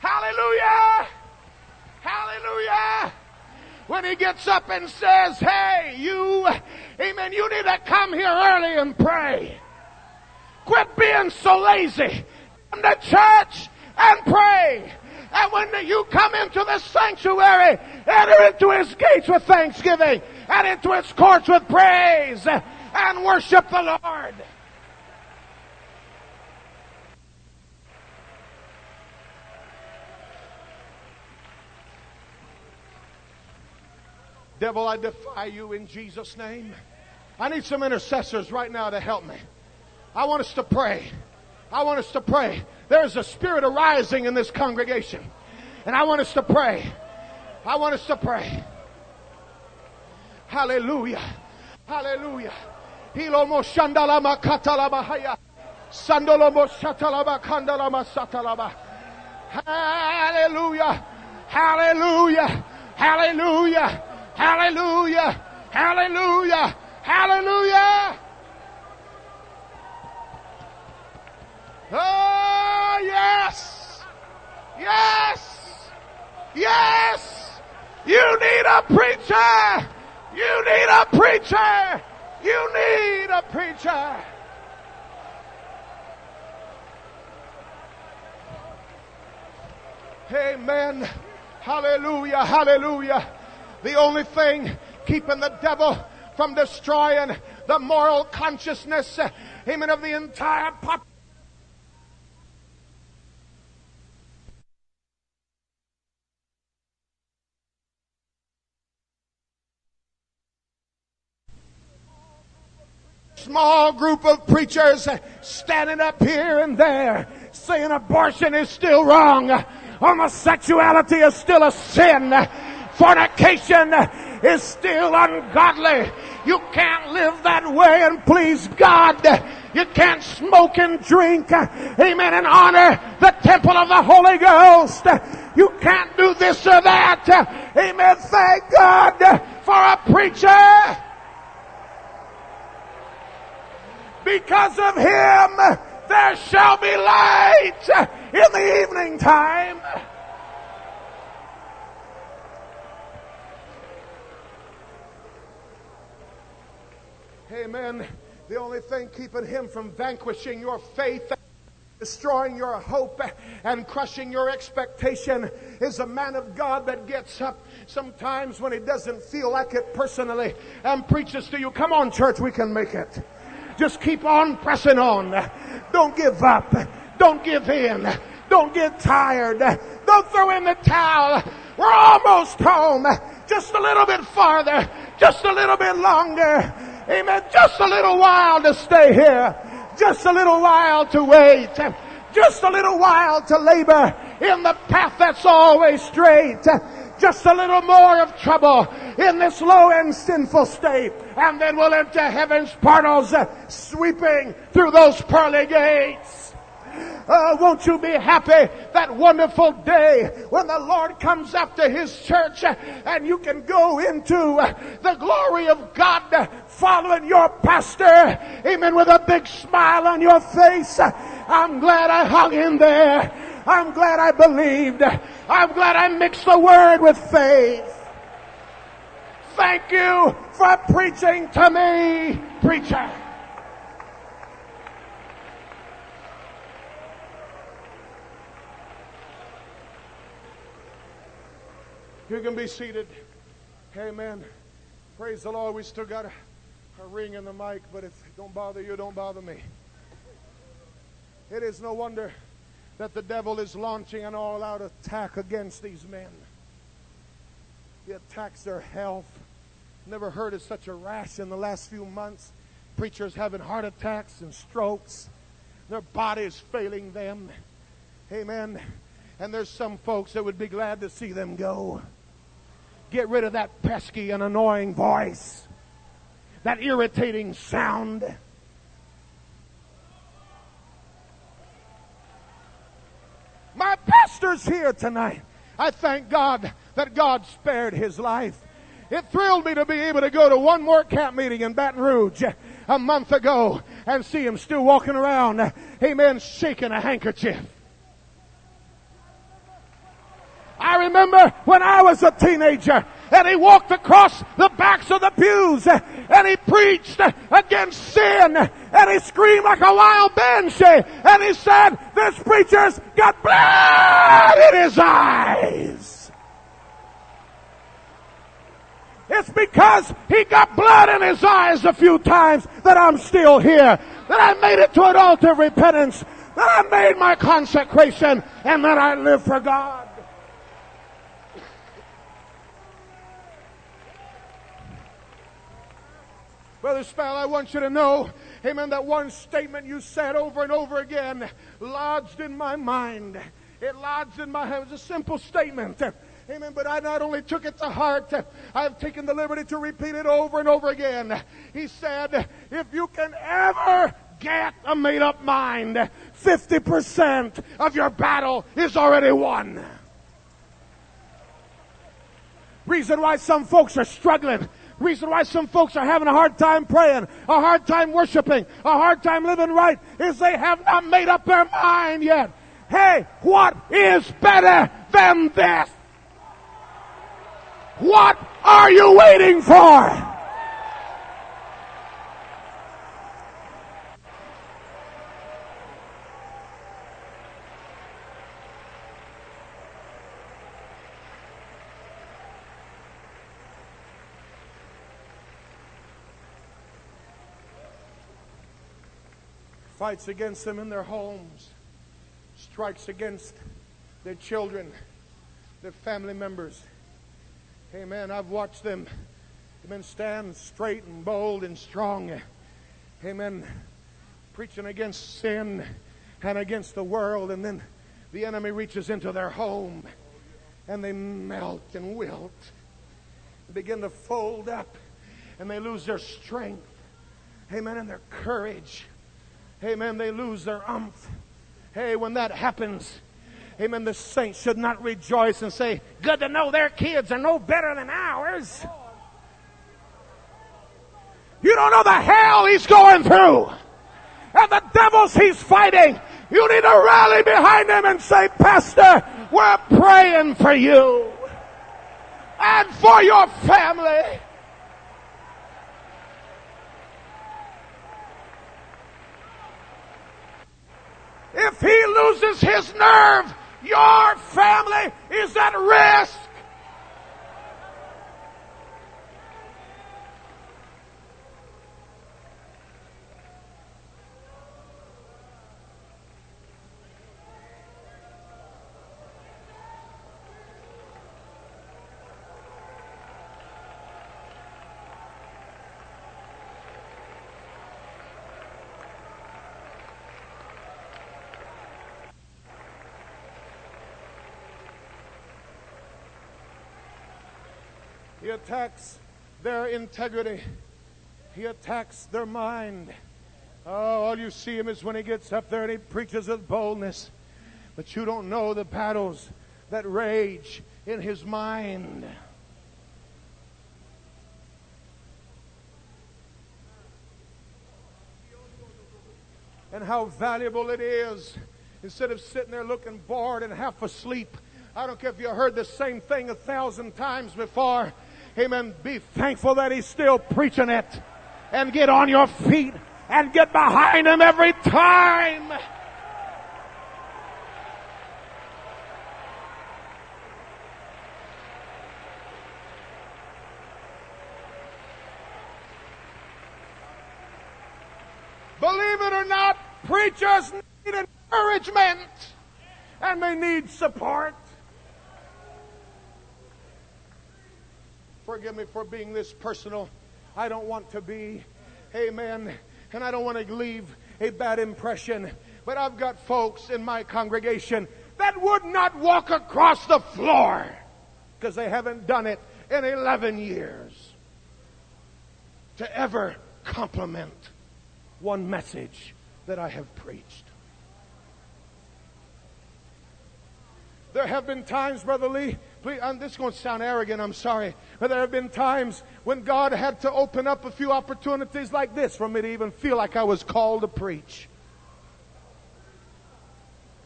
Speaker 2: Hallelujah! Hallelujah! When he gets up and says, hey, you, amen, you need to come here early and pray. Quit being so lazy. Come to church and pray. And when you come into the sanctuary, enter into his gates with thanksgiving and into his courts with praise and worship the Lord. Devil, I defy you in Jesus' name. I need some intercessors right now to help me. I want us to pray. I want us to pray. There is a spirit arising in this congregation. And I want us to pray. I want us to pray. Hallelujah. Hallelujah. Hilomo shandalama katalabahaya. Sandolomo shatalaba kandalama satalaba. Hallelujah. Hallelujah. Hallelujah. Hallelujah. Hallelujah. Hallelujah. Oh, yes. Yes. Yes. You need a preacher. You need a preacher. You need a preacher. Amen. Hallelujah. Hallelujah. The only thing keeping the devil from destroying the moral consciousness, uh, amen, of the entire population small group of preachers uh, standing up here and there saying abortion is still wrong. Homosexuality is still a sin. Fornication is still ungodly. You can't live that way and please God. You can't smoke and drink, amen, and honor the temple of the Holy Ghost. You can't do this or that. Amen. Thank God for a preacher. because of him there shall be light in the evening time. Amen. The only thing keeping him from vanquishing your faith, destroying your hope, and crushing your expectation is a man of God that gets up sometimes when he doesn't feel like it personally and preaches to you. Come on, church, we can make it. Just keep on pressing on. Don't give up. Don't give in. Don't get tired. Don't throw in the towel. We're almost home. Just a little bit farther. Just a little bit longer. Amen. Just a little while to stay here. Just a little while to wait. Just a little while to labor in the path that's always straight just a little more of trouble in this low and sinful state. And then we'll enter heaven's portals uh, sweeping through those pearly gates. Uh, won't you be happy that wonderful day when the Lord comes after His church and you can go into the glory of God following your pastor, amen, with a big smile on your face. I'm glad I hung in there. I'm glad I believed. I'm glad I mixed the word with faith. Thank you for preaching to me, preacher. You can be seated. Amen. Praise the Lord. We still got a, a ring in the mic, but it don't bother you, don't bother me. It is no wonder that the devil is launching an all out attack against these men. He attacks their health. Never heard of such a rash in the last few months. Preachers having heart attacks and strokes. Their bodies failing them. Amen. And there's some folks that would be glad to see them go. Get rid of that pesky and annoying voice. That irritating sound. My pastor's here tonight. I thank God that God spared his life. It thrilled me to be able to go to one more camp meeting in Baton Rouge a month ago and see him still walking around, amen, shaking a handkerchief. I remember when I was a teenager and he walked across the backs of the pews and he preached against sin and he screamed like a wild banshee and he said, this preacher's got blood in his eyes. It's because he got blood in his eyes a few times that I'm still here, that I made it to an altar of repentance, that I made my consecration, and that I live for God. Brother Spell, I want you to know, amen, that one statement you said over and over again lodged in my mind. It lodged in my head. It was a simple statement. Amen. But I not only took it to heart, I've taken the liberty to repeat it over and over again. He said, if you can ever get a made up mind, 50% of your battle is already won. Reason why some folks are struggling Reason why some folks are having a hard time praying, a hard time worshiping, a hard time living right is they have not made up their mind yet. Hey, what is better than this? What are you waiting for? Fights against them in their homes, strikes against their children, their family members. Amen. I've watched them, amen, stand straight and bold and strong. Amen. Preaching against sin and against the world, and then the enemy reaches into their home and they melt and wilt. They begin to fold up and they lose their strength. Amen. And their courage. Amen. They lose their umph. Hey, when that happens, amen, the saints should not rejoice and say, good to know their kids are no better than ours. You don't know the hell he's going through and the devils he's fighting. You need to rally behind him and say, Pastor, we're praying for you and for your family. If he loses his nerve, your family is at risk. He attacks their integrity. He attacks their mind. Oh, all you see him is when he gets up there and he preaches with boldness. But you don't know the battles that rage in his mind. And how valuable it is instead of sitting there looking bored and half asleep. I don't care if you heard the same thing a thousand times before. Amen. Be thankful that he's still preaching it. And get on your feet and get behind him every time. Believe it or not, preachers need encouragement and they need support. Forgive me for being this personal. I don't want to be. Amen. And I don't want to leave a bad impression. But I've got folks in my congregation that would not walk across the floor because they haven't done it in 11 years to ever compliment one message that I have preached. There have been times, Brother Lee, please, and this is going to sound arrogant, I'm sorry, but there have been times when God had to open up a few opportunities like this for me to even feel like I was called to preach.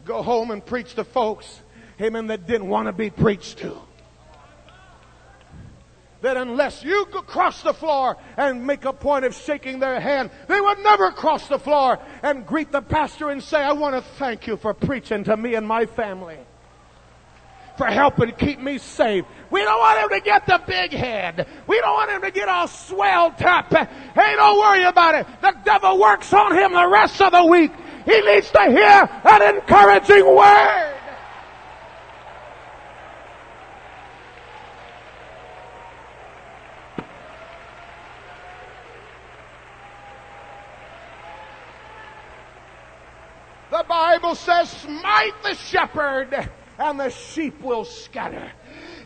Speaker 2: Go home and preach to folks, amen, that didn't want to be preached to that unless you cross the floor and make a point of shaking their hand, they would never cross the floor and greet the pastor and say, I want to thank you for preaching to me and my family. For helping keep me safe. We don't want him to get the big head. We don't want him to get all swelled up. Hey, don't worry about it. The devil works on him the rest of the week. He needs to hear an encouraging word. The Bible says, smite the shepherd and the sheep will scatter.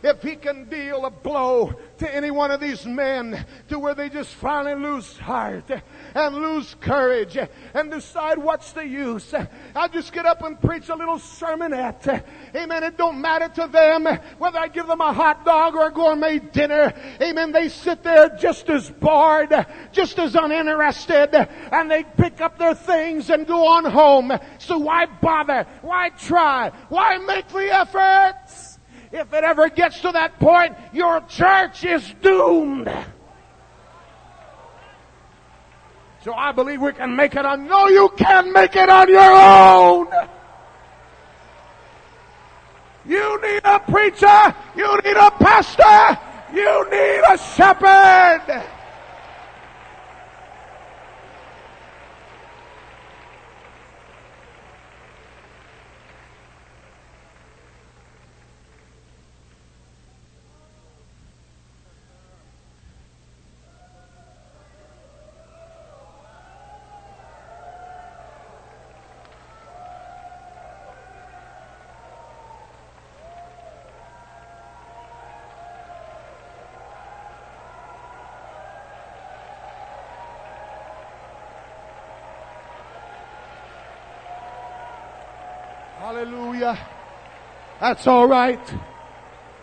Speaker 2: If he can deal a blow to any one of these men to where they just finally lose heart and lose courage and decide what's the use. I'll just get up and preach a little sermonette. Amen. It don't matter to them whether I give them a hot dog or a gourmet dinner. Amen. They sit there just as bored, just as uninterested, and they pick up their things and go on home. So why bother? Why try? Why make the efforts? If it ever gets to that point, your church is doomed. So I believe we can make it on. No, you can't make it on your own. You need a preacher. You need a pastor. You need a shepherd. Hallelujah. That's all right.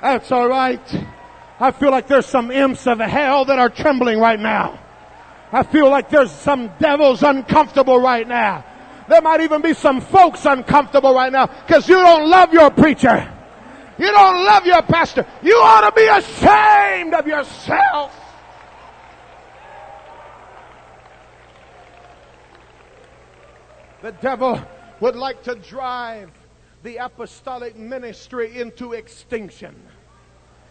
Speaker 2: That's all right. I feel like there's some imps of hell that are trembling right now. I feel like there's some devils uncomfortable right now. There might even be some folks uncomfortable right now because you don't love your preacher. You don't love your pastor. You ought to be ashamed of yourself. The devil would like to drive the apostolic ministry into extinction.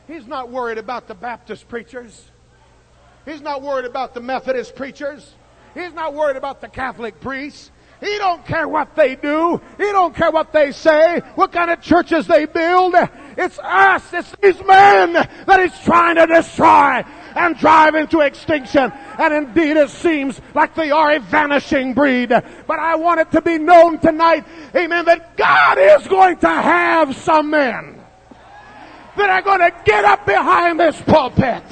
Speaker 2: He's not worried about the Baptist preachers. He's not worried about the Methodist preachers. He's not worried about the Catholic priests. He don't care what they do. He don't care what they say, what kind of churches they build. It's us, it's these men that he's trying to destroy and drive into extinction. And indeed it seems like they are a vanishing breed. But I want it to be known tonight, amen, that God is going to have some men that are going to get up behind this pulpit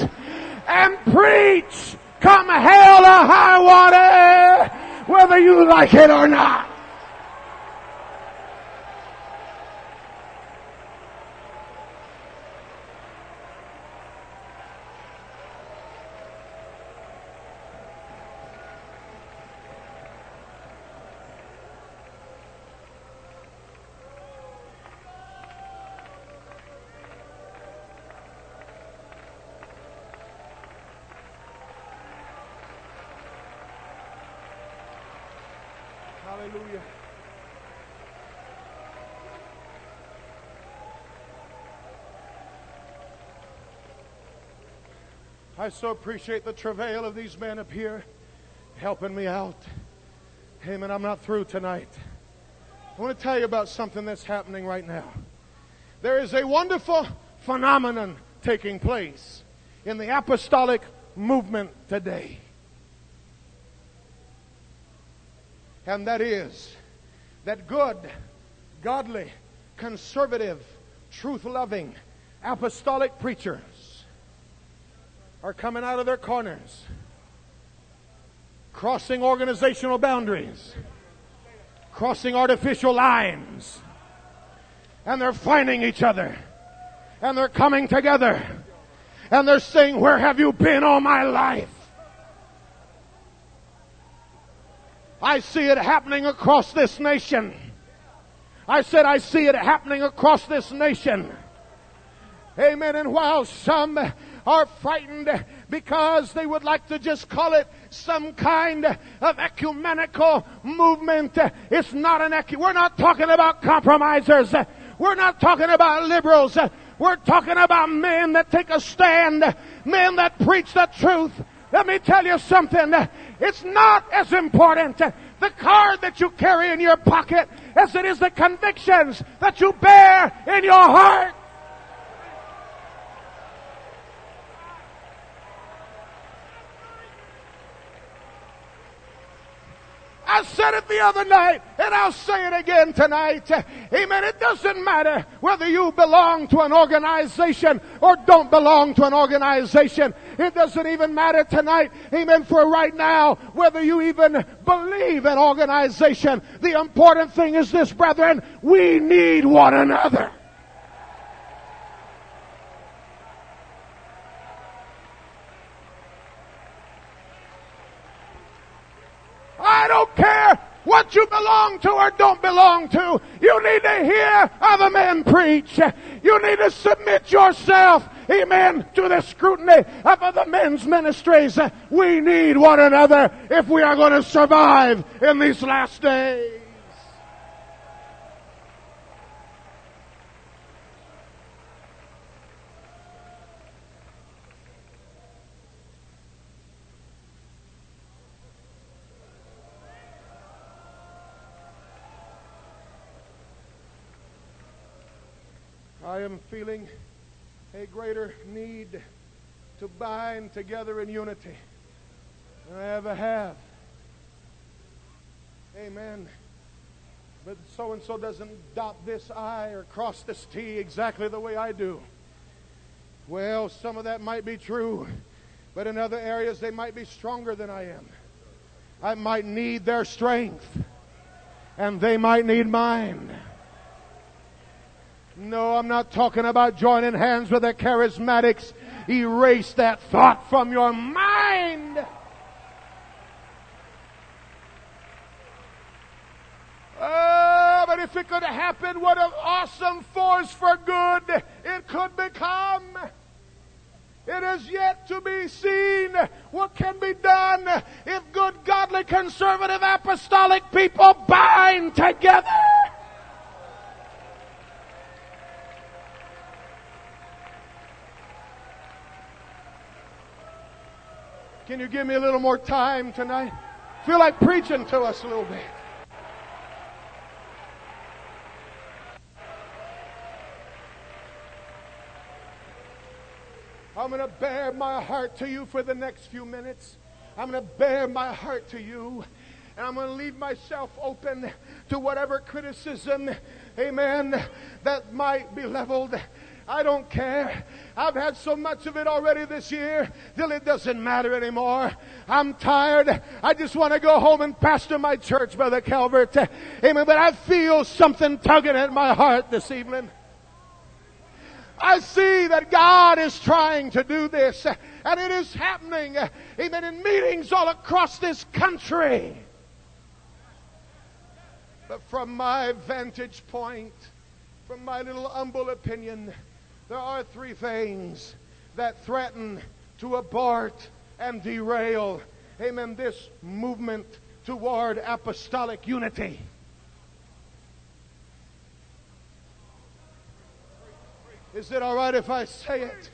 Speaker 2: and preach come hell or high water whether you like it or not. I so appreciate the travail of these men up here helping me out. Amen. I'm not through tonight. I want to tell you about something that's happening right now. There is a wonderful phenomenon taking place in the apostolic movement today. and that is that good, godly, conservative, truth loving, apostolic preachers are coming out of their corners, crossing organizational boundaries, crossing artificial lines, and they're finding each other and they're coming together and they're saying, Where have you been all my life? I see it happening across this nation. I said, I see it happening across this nation. Amen. And while some are frightened because they would like to just call it some kind of ecumenical movement, it's not an ecu- we're not talking about compromisers. We're not talking about liberals. We're talking about men that take a stand, men that preach the truth. Let me tell you something. It's not as important the card that you carry in your pocket as it is the convictions that you bear in your heart. I said it the other night, and I'll say it again tonight. Amen. It doesn't matter whether you belong to an organization or don't belong to an organization. It doesn't even matter tonight. Amen. For right now, whether you even believe an organization. The important thing is this, brethren. We need one another. I don't care what you belong to or don't belong to. You need to hear other men preach. You need to submit yourself, amen, to the scrutiny of other men's ministries. We need one another if we are going to survive in these last days. I am feeling a greater need to bind together in unity than I ever have. Amen. But so and so doesn't dot this I or cross this T exactly the way I do. Well, some of that might be true, but in other areas they might be stronger than I am. I might need their strength, and they might need mine. No, I'm not talking about joining hands with the charismatics. Erase that thought from your mind. Oh, but if it could happen, what an awesome force for good it could become. It is yet to be seen what can be done if good, godly, conservative, apostolic people bind together. Can you give me a little more time tonight? Feel like preaching to us a little bit. I'm going to bare my heart to you for the next few minutes. I'm going to bare my heart to you. And I'm going to leave myself open to whatever criticism, amen, that might be leveled I don't care. I've had so much of it already this year till it doesn't matter anymore. I'm tired. I just want to go home and pastor my church, Brother Calvert. Amen. But I feel something tugging at my heart this evening. I see that God is trying to do this, and it is happening, amen, in meetings all across this country. But from my vantage point, from my little humble opinion, there are three things that threaten to abort and derail, amen, this movement toward apostolic unity. Is it all right if I say it?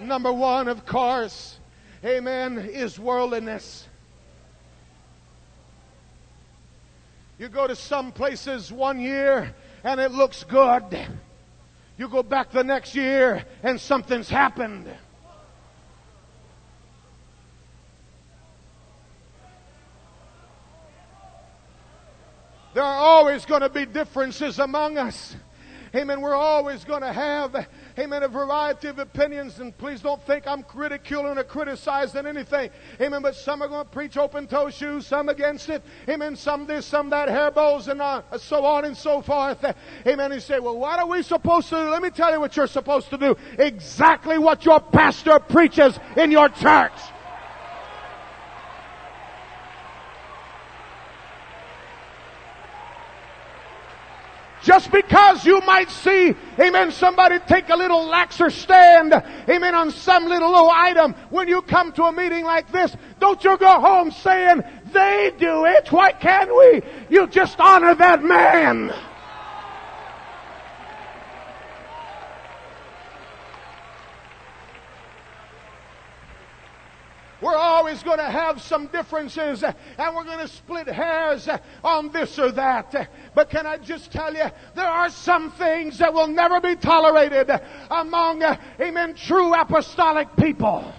Speaker 2: Number one, of course, amen, is worldliness. You go to some places one year and it looks good. You go back the next year and something's happened. There are always going to be differences among us. Amen. We're always going to have, amen, a variety of opinions. And please don't think I'm ridiculing or criticizing anything. Amen. But some are going to preach open toe shoes, some against it. Amen. Some this, some that, hair bows, and uh, so on and so forth. Amen. You say, well, what are we supposed to do? Let me tell you what you're supposed to do. Exactly what your pastor preaches in your church. Just because you might see, amen, somebody take a little laxer stand, amen, on some little low item, when you come to a meeting like this, don't you go home saying, they do it, why can't we? You just honor that man. We're always going to have some differences and we're going to split hairs on this or that. But can I just tell you, there are some things that will never be tolerated among, amen, true apostolic people.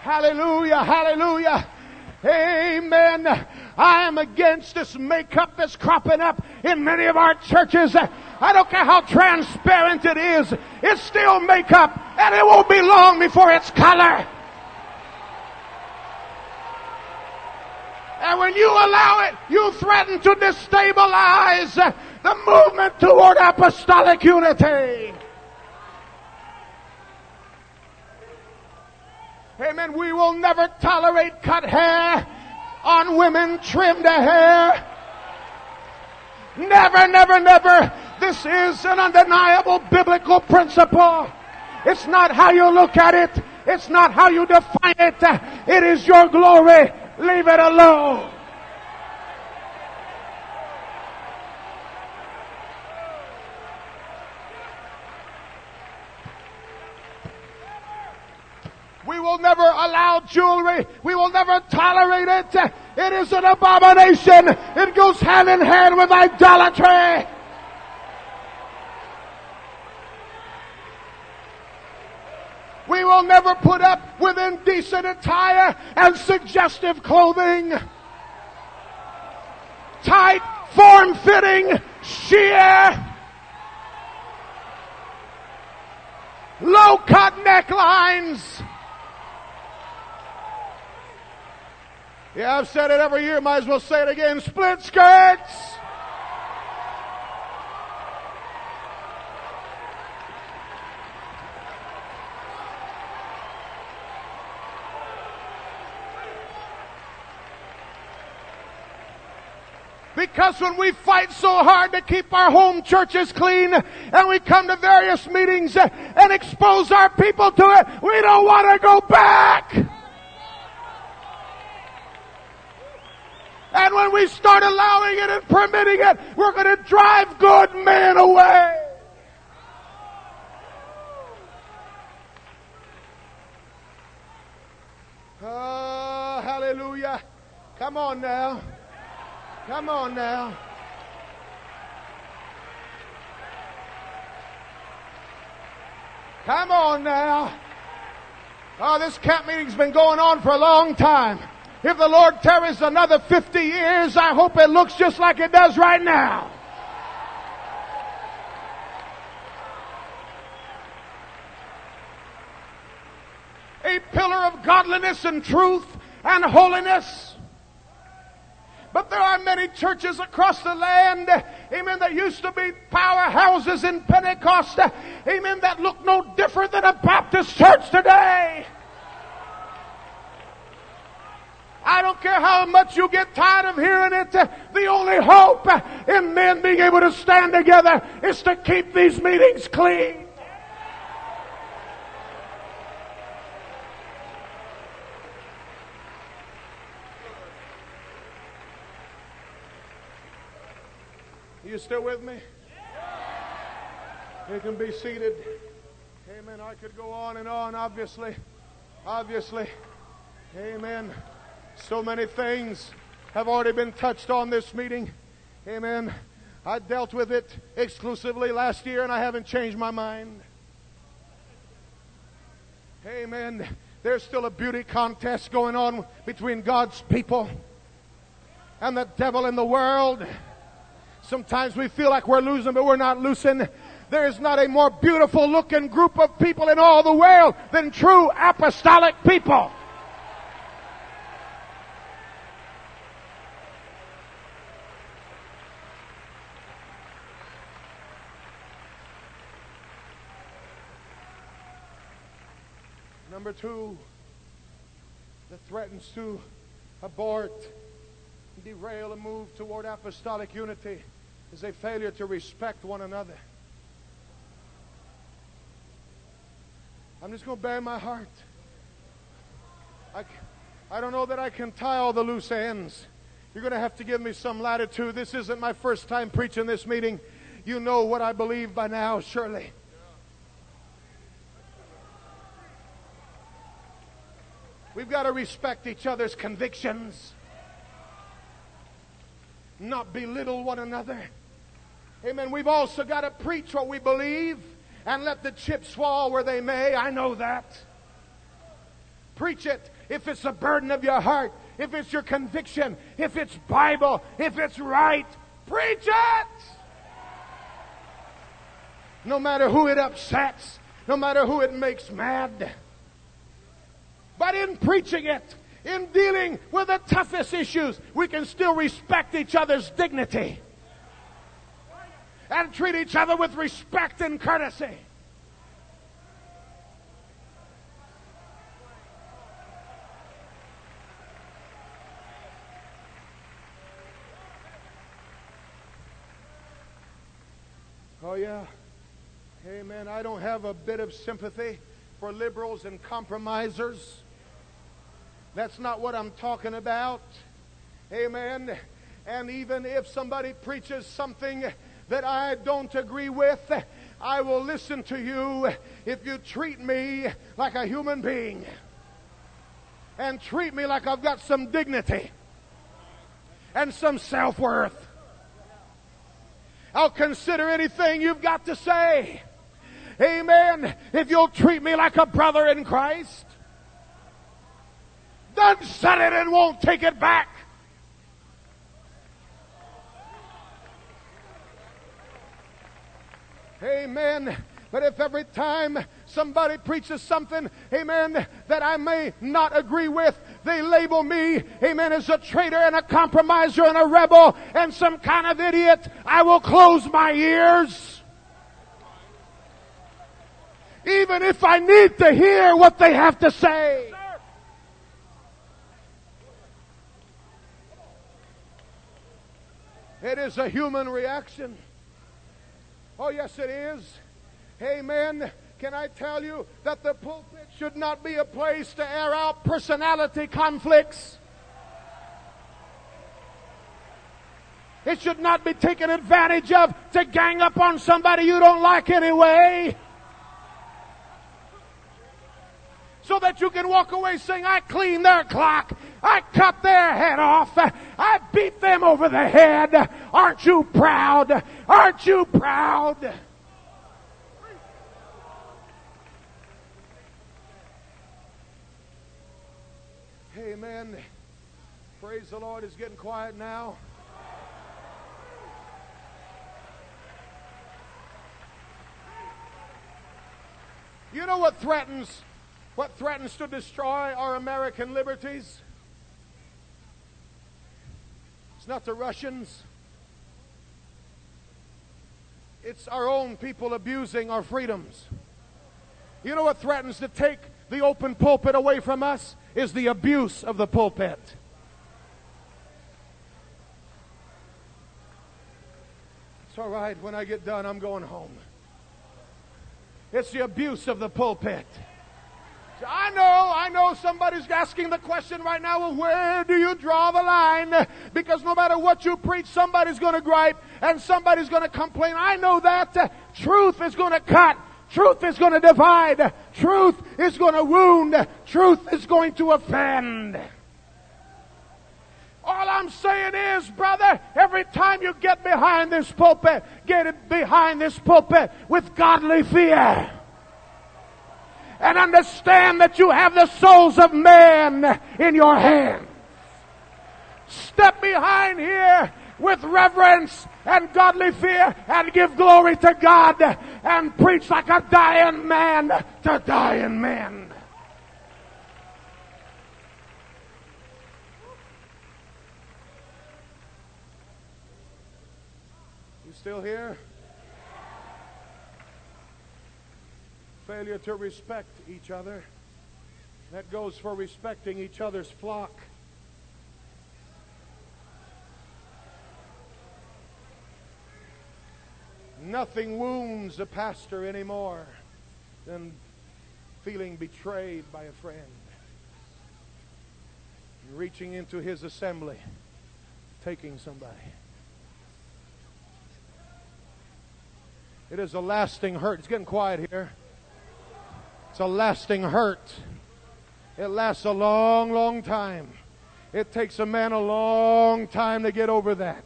Speaker 2: Hallelujah, hallelujah. Amen. I am against this makeup that's cropping up in many of our churches. I don't care how transparent it is. It's still makeup and it won't be long before it's color. And when you allow it, you threaten to destabilize the movement toward apostolic unity. Amen. We will never tolerate cut hair on women trimmed hair. Never, never, never. This is an undeniable biblical principle. It's not how you look at it. It's not how you define it. It is your glory. Leave it alone. Never allow jewelry. We will never tolerate it. It is an abomination. It goes hand in hand with idolatry. We will never put up with indecent attire and suggestive clothing. Tight, form-fitting, sheer, low-cut necklines. Yeah, I've said it every year. Might as well say it again. Split skirts. Because when we fight so hard to keep our home churches clean and we come to various meetings and expose our people to it, we don't want to go back. And when we start allowing it and permitting it, we're going to drive good men away. Oh, hallelujah. Come on now. Come on now. Come on now. Oh, this camp meeting's been going on for a long time. If the Lord tarries another 50 years, I hope it looks just like it does right now. A pillar of godliness and truth and holiness. But there are many churches across the land, amen, that used to be powerhouses in Pentecost, amen, that look no different than a Baptist church today. I don't care how much you get tired of hearing it. The only hope in men being able to stand together is to keep these meetings clean. You still with me? You can be seated. Amen. I could go on and on, obviously. Obviously. Amen. So many things have already been touched on this meeting. Amen. I dealt with it exclusively last year and I haven't changed my mind. Amen. There's still a beauty contest going on between God's people and the devil in the world. Sometimes we feel like we're losing, but we're not losing. There is not a more beautiful looking group of people in all the world than true apostolic people. Number two, that threatens to abort, and derail, a move toward apostolic unity is a failure to respect one another. I'm just going to bare my heart. I, I don't know that I can tie all the loose ends. You're going to have to give me some latitude. This isn't my first time preaching this meeting. You know what I believe by now, surely. We've got to respect each other's convictions, not belittle one another. Amen. We've also got to preach what we believe and let the chips fall where they may. I know that. Preach it if it's a burden of your heart, if it's your conviction, if it's Bible, if it's right. Preach it! No matter who it upsets, no matter who it makes mad. But in preaching it, in dealing with the toughest issues, we can still respect each other's dignity and treat each other with respect and courtesy. Oh, yeah. Hey, Amen. I don't have a bit of sympathy for liberals and compromisers. That's not what I'm talking about. Amen. And even if somebody preaches something that I don't agree with, I will listen to you if you treat me like a human being and treat me like I've got some dignity and some self worth. I'll consider anything you've got to say. Amen. If you'll treat me like a brother in Christ done said it and won't take it back. Amen. But if every time somebody preaches something, amen, that I may not agree with, they label me, amen, as a traitor and a compromiser and a rebel and some kind of idiot, I will close my ears. Even if I need to hear what they have to say. It is a human reaction. Oh, yes, it is. Amen. Can I tell you that the pulpit should not be a place to air out personality conflicts? It should not be taken advantage of to gang up on somebody you don't like anyway. So that you can walk away saying, I cleaned their clock. I cut their head off. I beat them over the head. Aren't you proud? Aren't you proud? Amen. Praise the Lord. It's getting quiet now. You know what threatens what threatens to destroy our American liberties? It's not the Russians. It's our own people abusing our freedoms. You know what threatens to take the open pulpit away from us? Is the abuse of the pulpit. It's all right. When I get done, I'm going home. It's the abuse of the pulpit. I know, I know somebody's asking the question right now, well, where do you draw the line? Because no matter what you preach, somebody's going to gripe and somebody's going to complain. I know that. Truth is going to cut. Truth is going to divide. Truth is going to wound. Truth is going to offend. All I'm saying is, brother, every time you get behind this pulpit, get behind this pulpit with godly fear and understand that you have the souls of men in your hands. Step behind here with reverence and godly fear and give glory to God and preach like a dying man to dying men. You still here? Failure to respect each other. That goes for respecting each other's flock. Nothing wounds a pastor anymore than feeling betrayed by a friend. And Reaching into his assembly, taking somebody. It is a lasting hurt. It's getting quiet here. It's a lasting hurt. It lasts a long, long time. It takes a man a long time to get over that.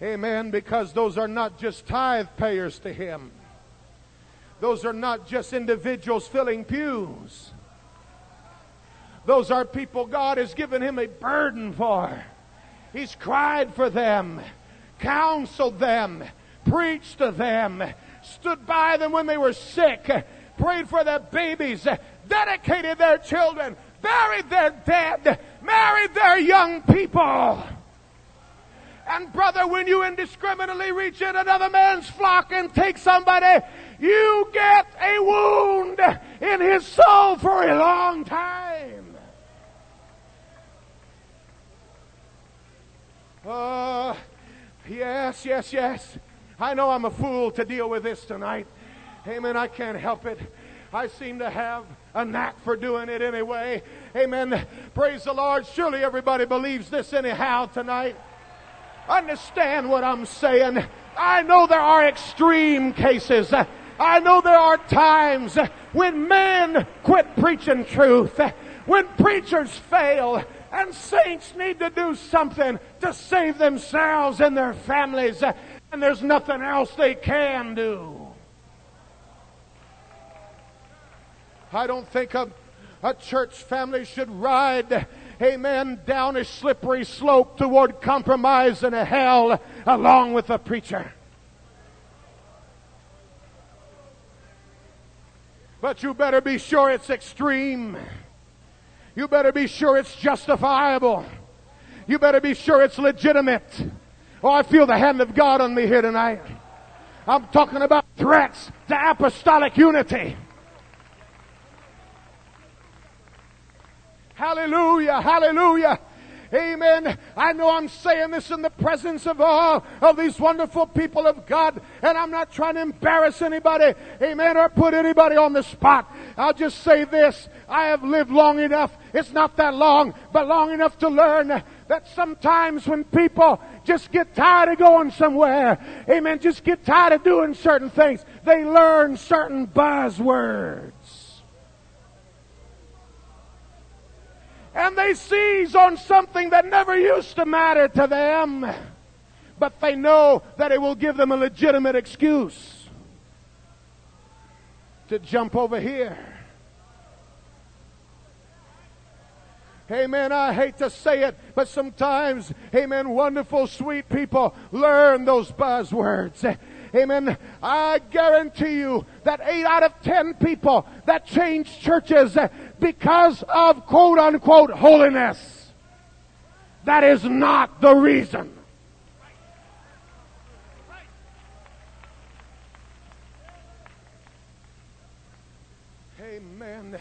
Speaker 2: Amen. Because those are not just tithe payers to Him. Those are not just individuals filling pews. Those are people God has given Him a burden for. He's cried for them, counseled them, preached to them, stood by them when they were sick, prayed for their babies, dedicated their children, buried their dead, married their young people. And brother, when you indiscriminately reach in another man's flock and take somebody, you get a wound in his soul for a long time. Uh, yes, yes, yes. I know I'm a fool to deal with this tonight. Amen. I can't help it. I seem to have a knack for doing it anyway. Amen. Praise the Lord. Surely everybody believes this anyhow tonight. Understand what I'm saying. I know there are extreme cases. I know there are times when men quit preaching truth, when preachers fail, and saints need to do something to save themselves and their families, and there's nothing else they can do. I don't think a, a church family should ride amen, down a slippery slope toward compromise and a hell along with the preacher. But you better be sure it's extreme. You better be sure it's justifiable. You better be sure it's legitimate. Oh, I feel the hand of God on me here tonight. I'm talking about threats to apostolic unity. Hallelujah, hallelujah. Amen. I know I'm saying this in the presence of all of these wonderful people of God, and I'm not trying to embarrass anybody, amen, or put anybody on the spot. I'll just say this. I have lived long enough. It's not that long, but long enough to learn that sometimes when people just get tired of going somewhere, amen, just get tired of doing certain things, they learn certain buzzwords. and they seize on something that never used to matter to them, but they know that it will give them a legitimate excuse to jump over here. Amen. I hate to say it, but sometimes, amen, wonderful, sweet people learn those buzzwords. Amen. I guarantee you that eight out of ten people that change churches because of quote unquote holiness. That is not the reason. Amen.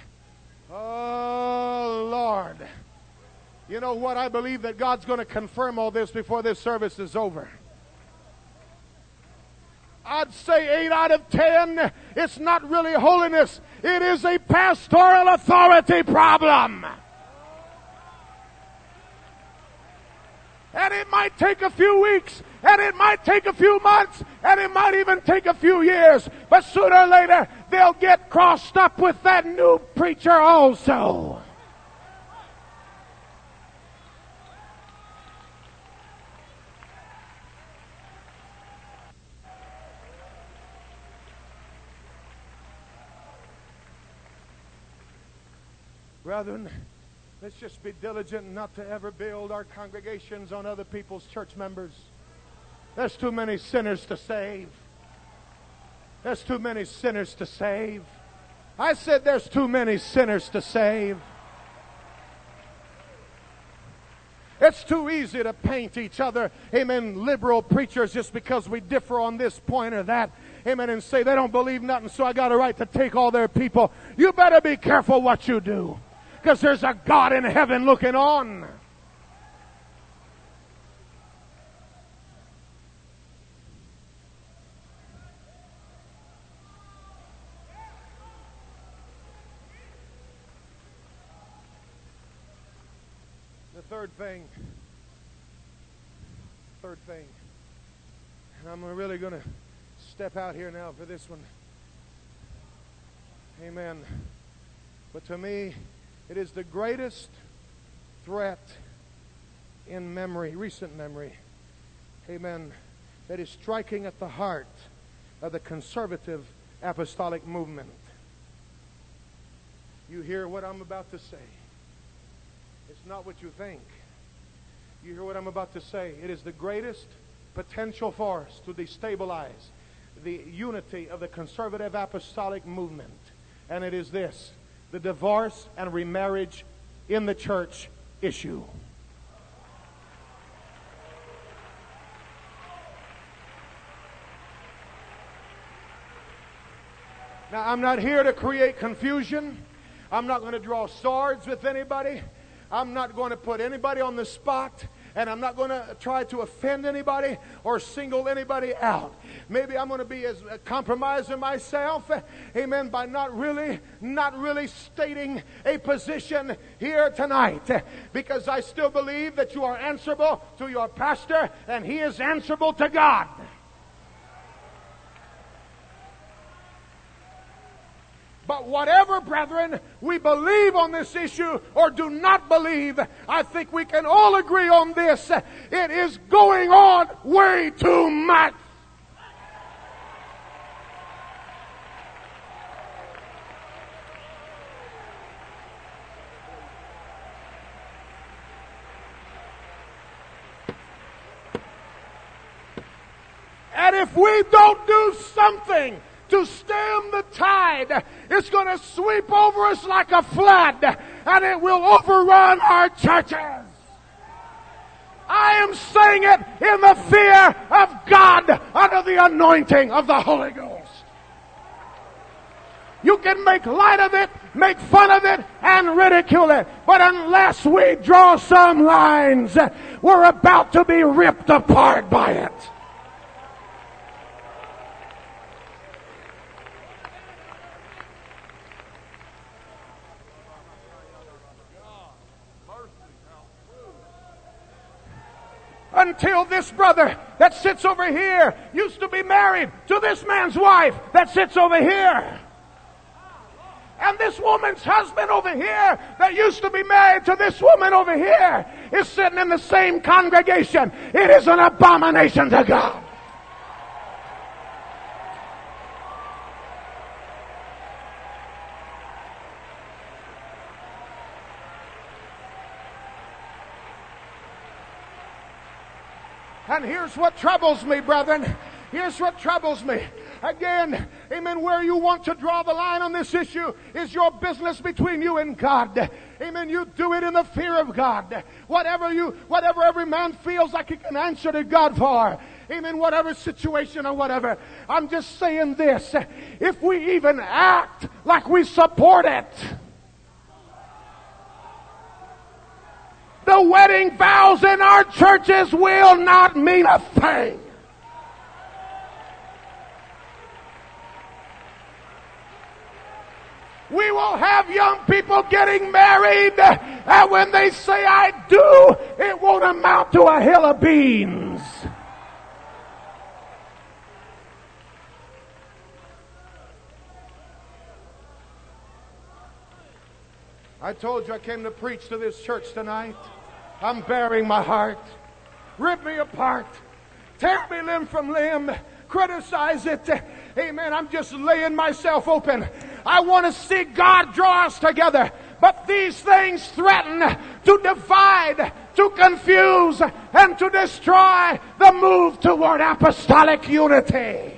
Speaker 2: Oh, Lord. You know what? I believe that God's going to confirm all this before this service is over. I'd say eight out of ten, it's not really holiness. It is a pastoral authority problem. And it might take a few weeks, and it might take a few months, and it might even take a few years. But sooner or later, they'll get crossed up with that new preacher also. Brethren, let's just be diligent not to ever build our congregations on other people's church members. There's too many sinners to save. There's too many sinners to save. I said there's too many sinners to save. It's too easy to paint each other, amen, liberal preachers just because we differ on this point or that, amen, and say they don't believe nothing, so I got a right to take all their people. You better be careful what you do, because there's a God in heaven looking on. The third thing, third thing, and I'm really going to step out here now for this one. Amen. But to me, it is the greatest threat in memory, recent memory. Amen. That is striking at the heart of the conservative apostolic movement. You hear what I'm about to say. It's not what you think. You hear what I'm about to say? It is the greatest potential force to destabilize the unity of the conservative apostolic movement. And it is this the divorce and remarriage in the church issue. Now, I'm not here to create confusion. I'm not going to draw swords with anybody. I'm not going to put anybody on the spot and I'm not going to try to offend anybody or single anybody out. Maybe I'm going to be as compromising myself, amen, by not really, not really stating a position here tonight because I still believe that you are answerable to your pastor and he is answerable to God. But whatever, brethren, we believe on this issue or do not believe, I think we can all agree on this. It is going on way too much. And if we don't do something to stem the tide. It's going to sweep over us like a flood and it will overrun our churches. I am saying it in the fear of God under the anointing of the Holy Ghost. You can make light of it, make fun of it, and ridicule it. But unless we draw some lines, we're about to be ripped apart by it. Until this brother that sits over here used to be married to this man's wife that sits over here. And this woman's husband over here that used to be married to this woman over here is sitting in the same congregation. It is an abomination to God. And here's what troubles me, brethren. Here's what troubles me. Again, amen, where you want to draw the line on this issue is your business between you and God. Amen. You do it in the fear of God. Whatever you, whatever every man feels like he can answer to God for. Amen. Whatever situation or whatever. I'm just saying this. If we even act like we support it, the wedding vows in our churches will not mean a thing. We will have young people getting married, and when they say I do, it won't amount to a hill of beans. I told you I came to preach to this church tonight. I'm bearing my heart. Rip me apart. Tear me limb from limb. Criticize it. Amen. I'm just laying myself open. I want to see God draw us together. But these things threaten to divide, to confuse, and to destroy the move toward apostolic unity.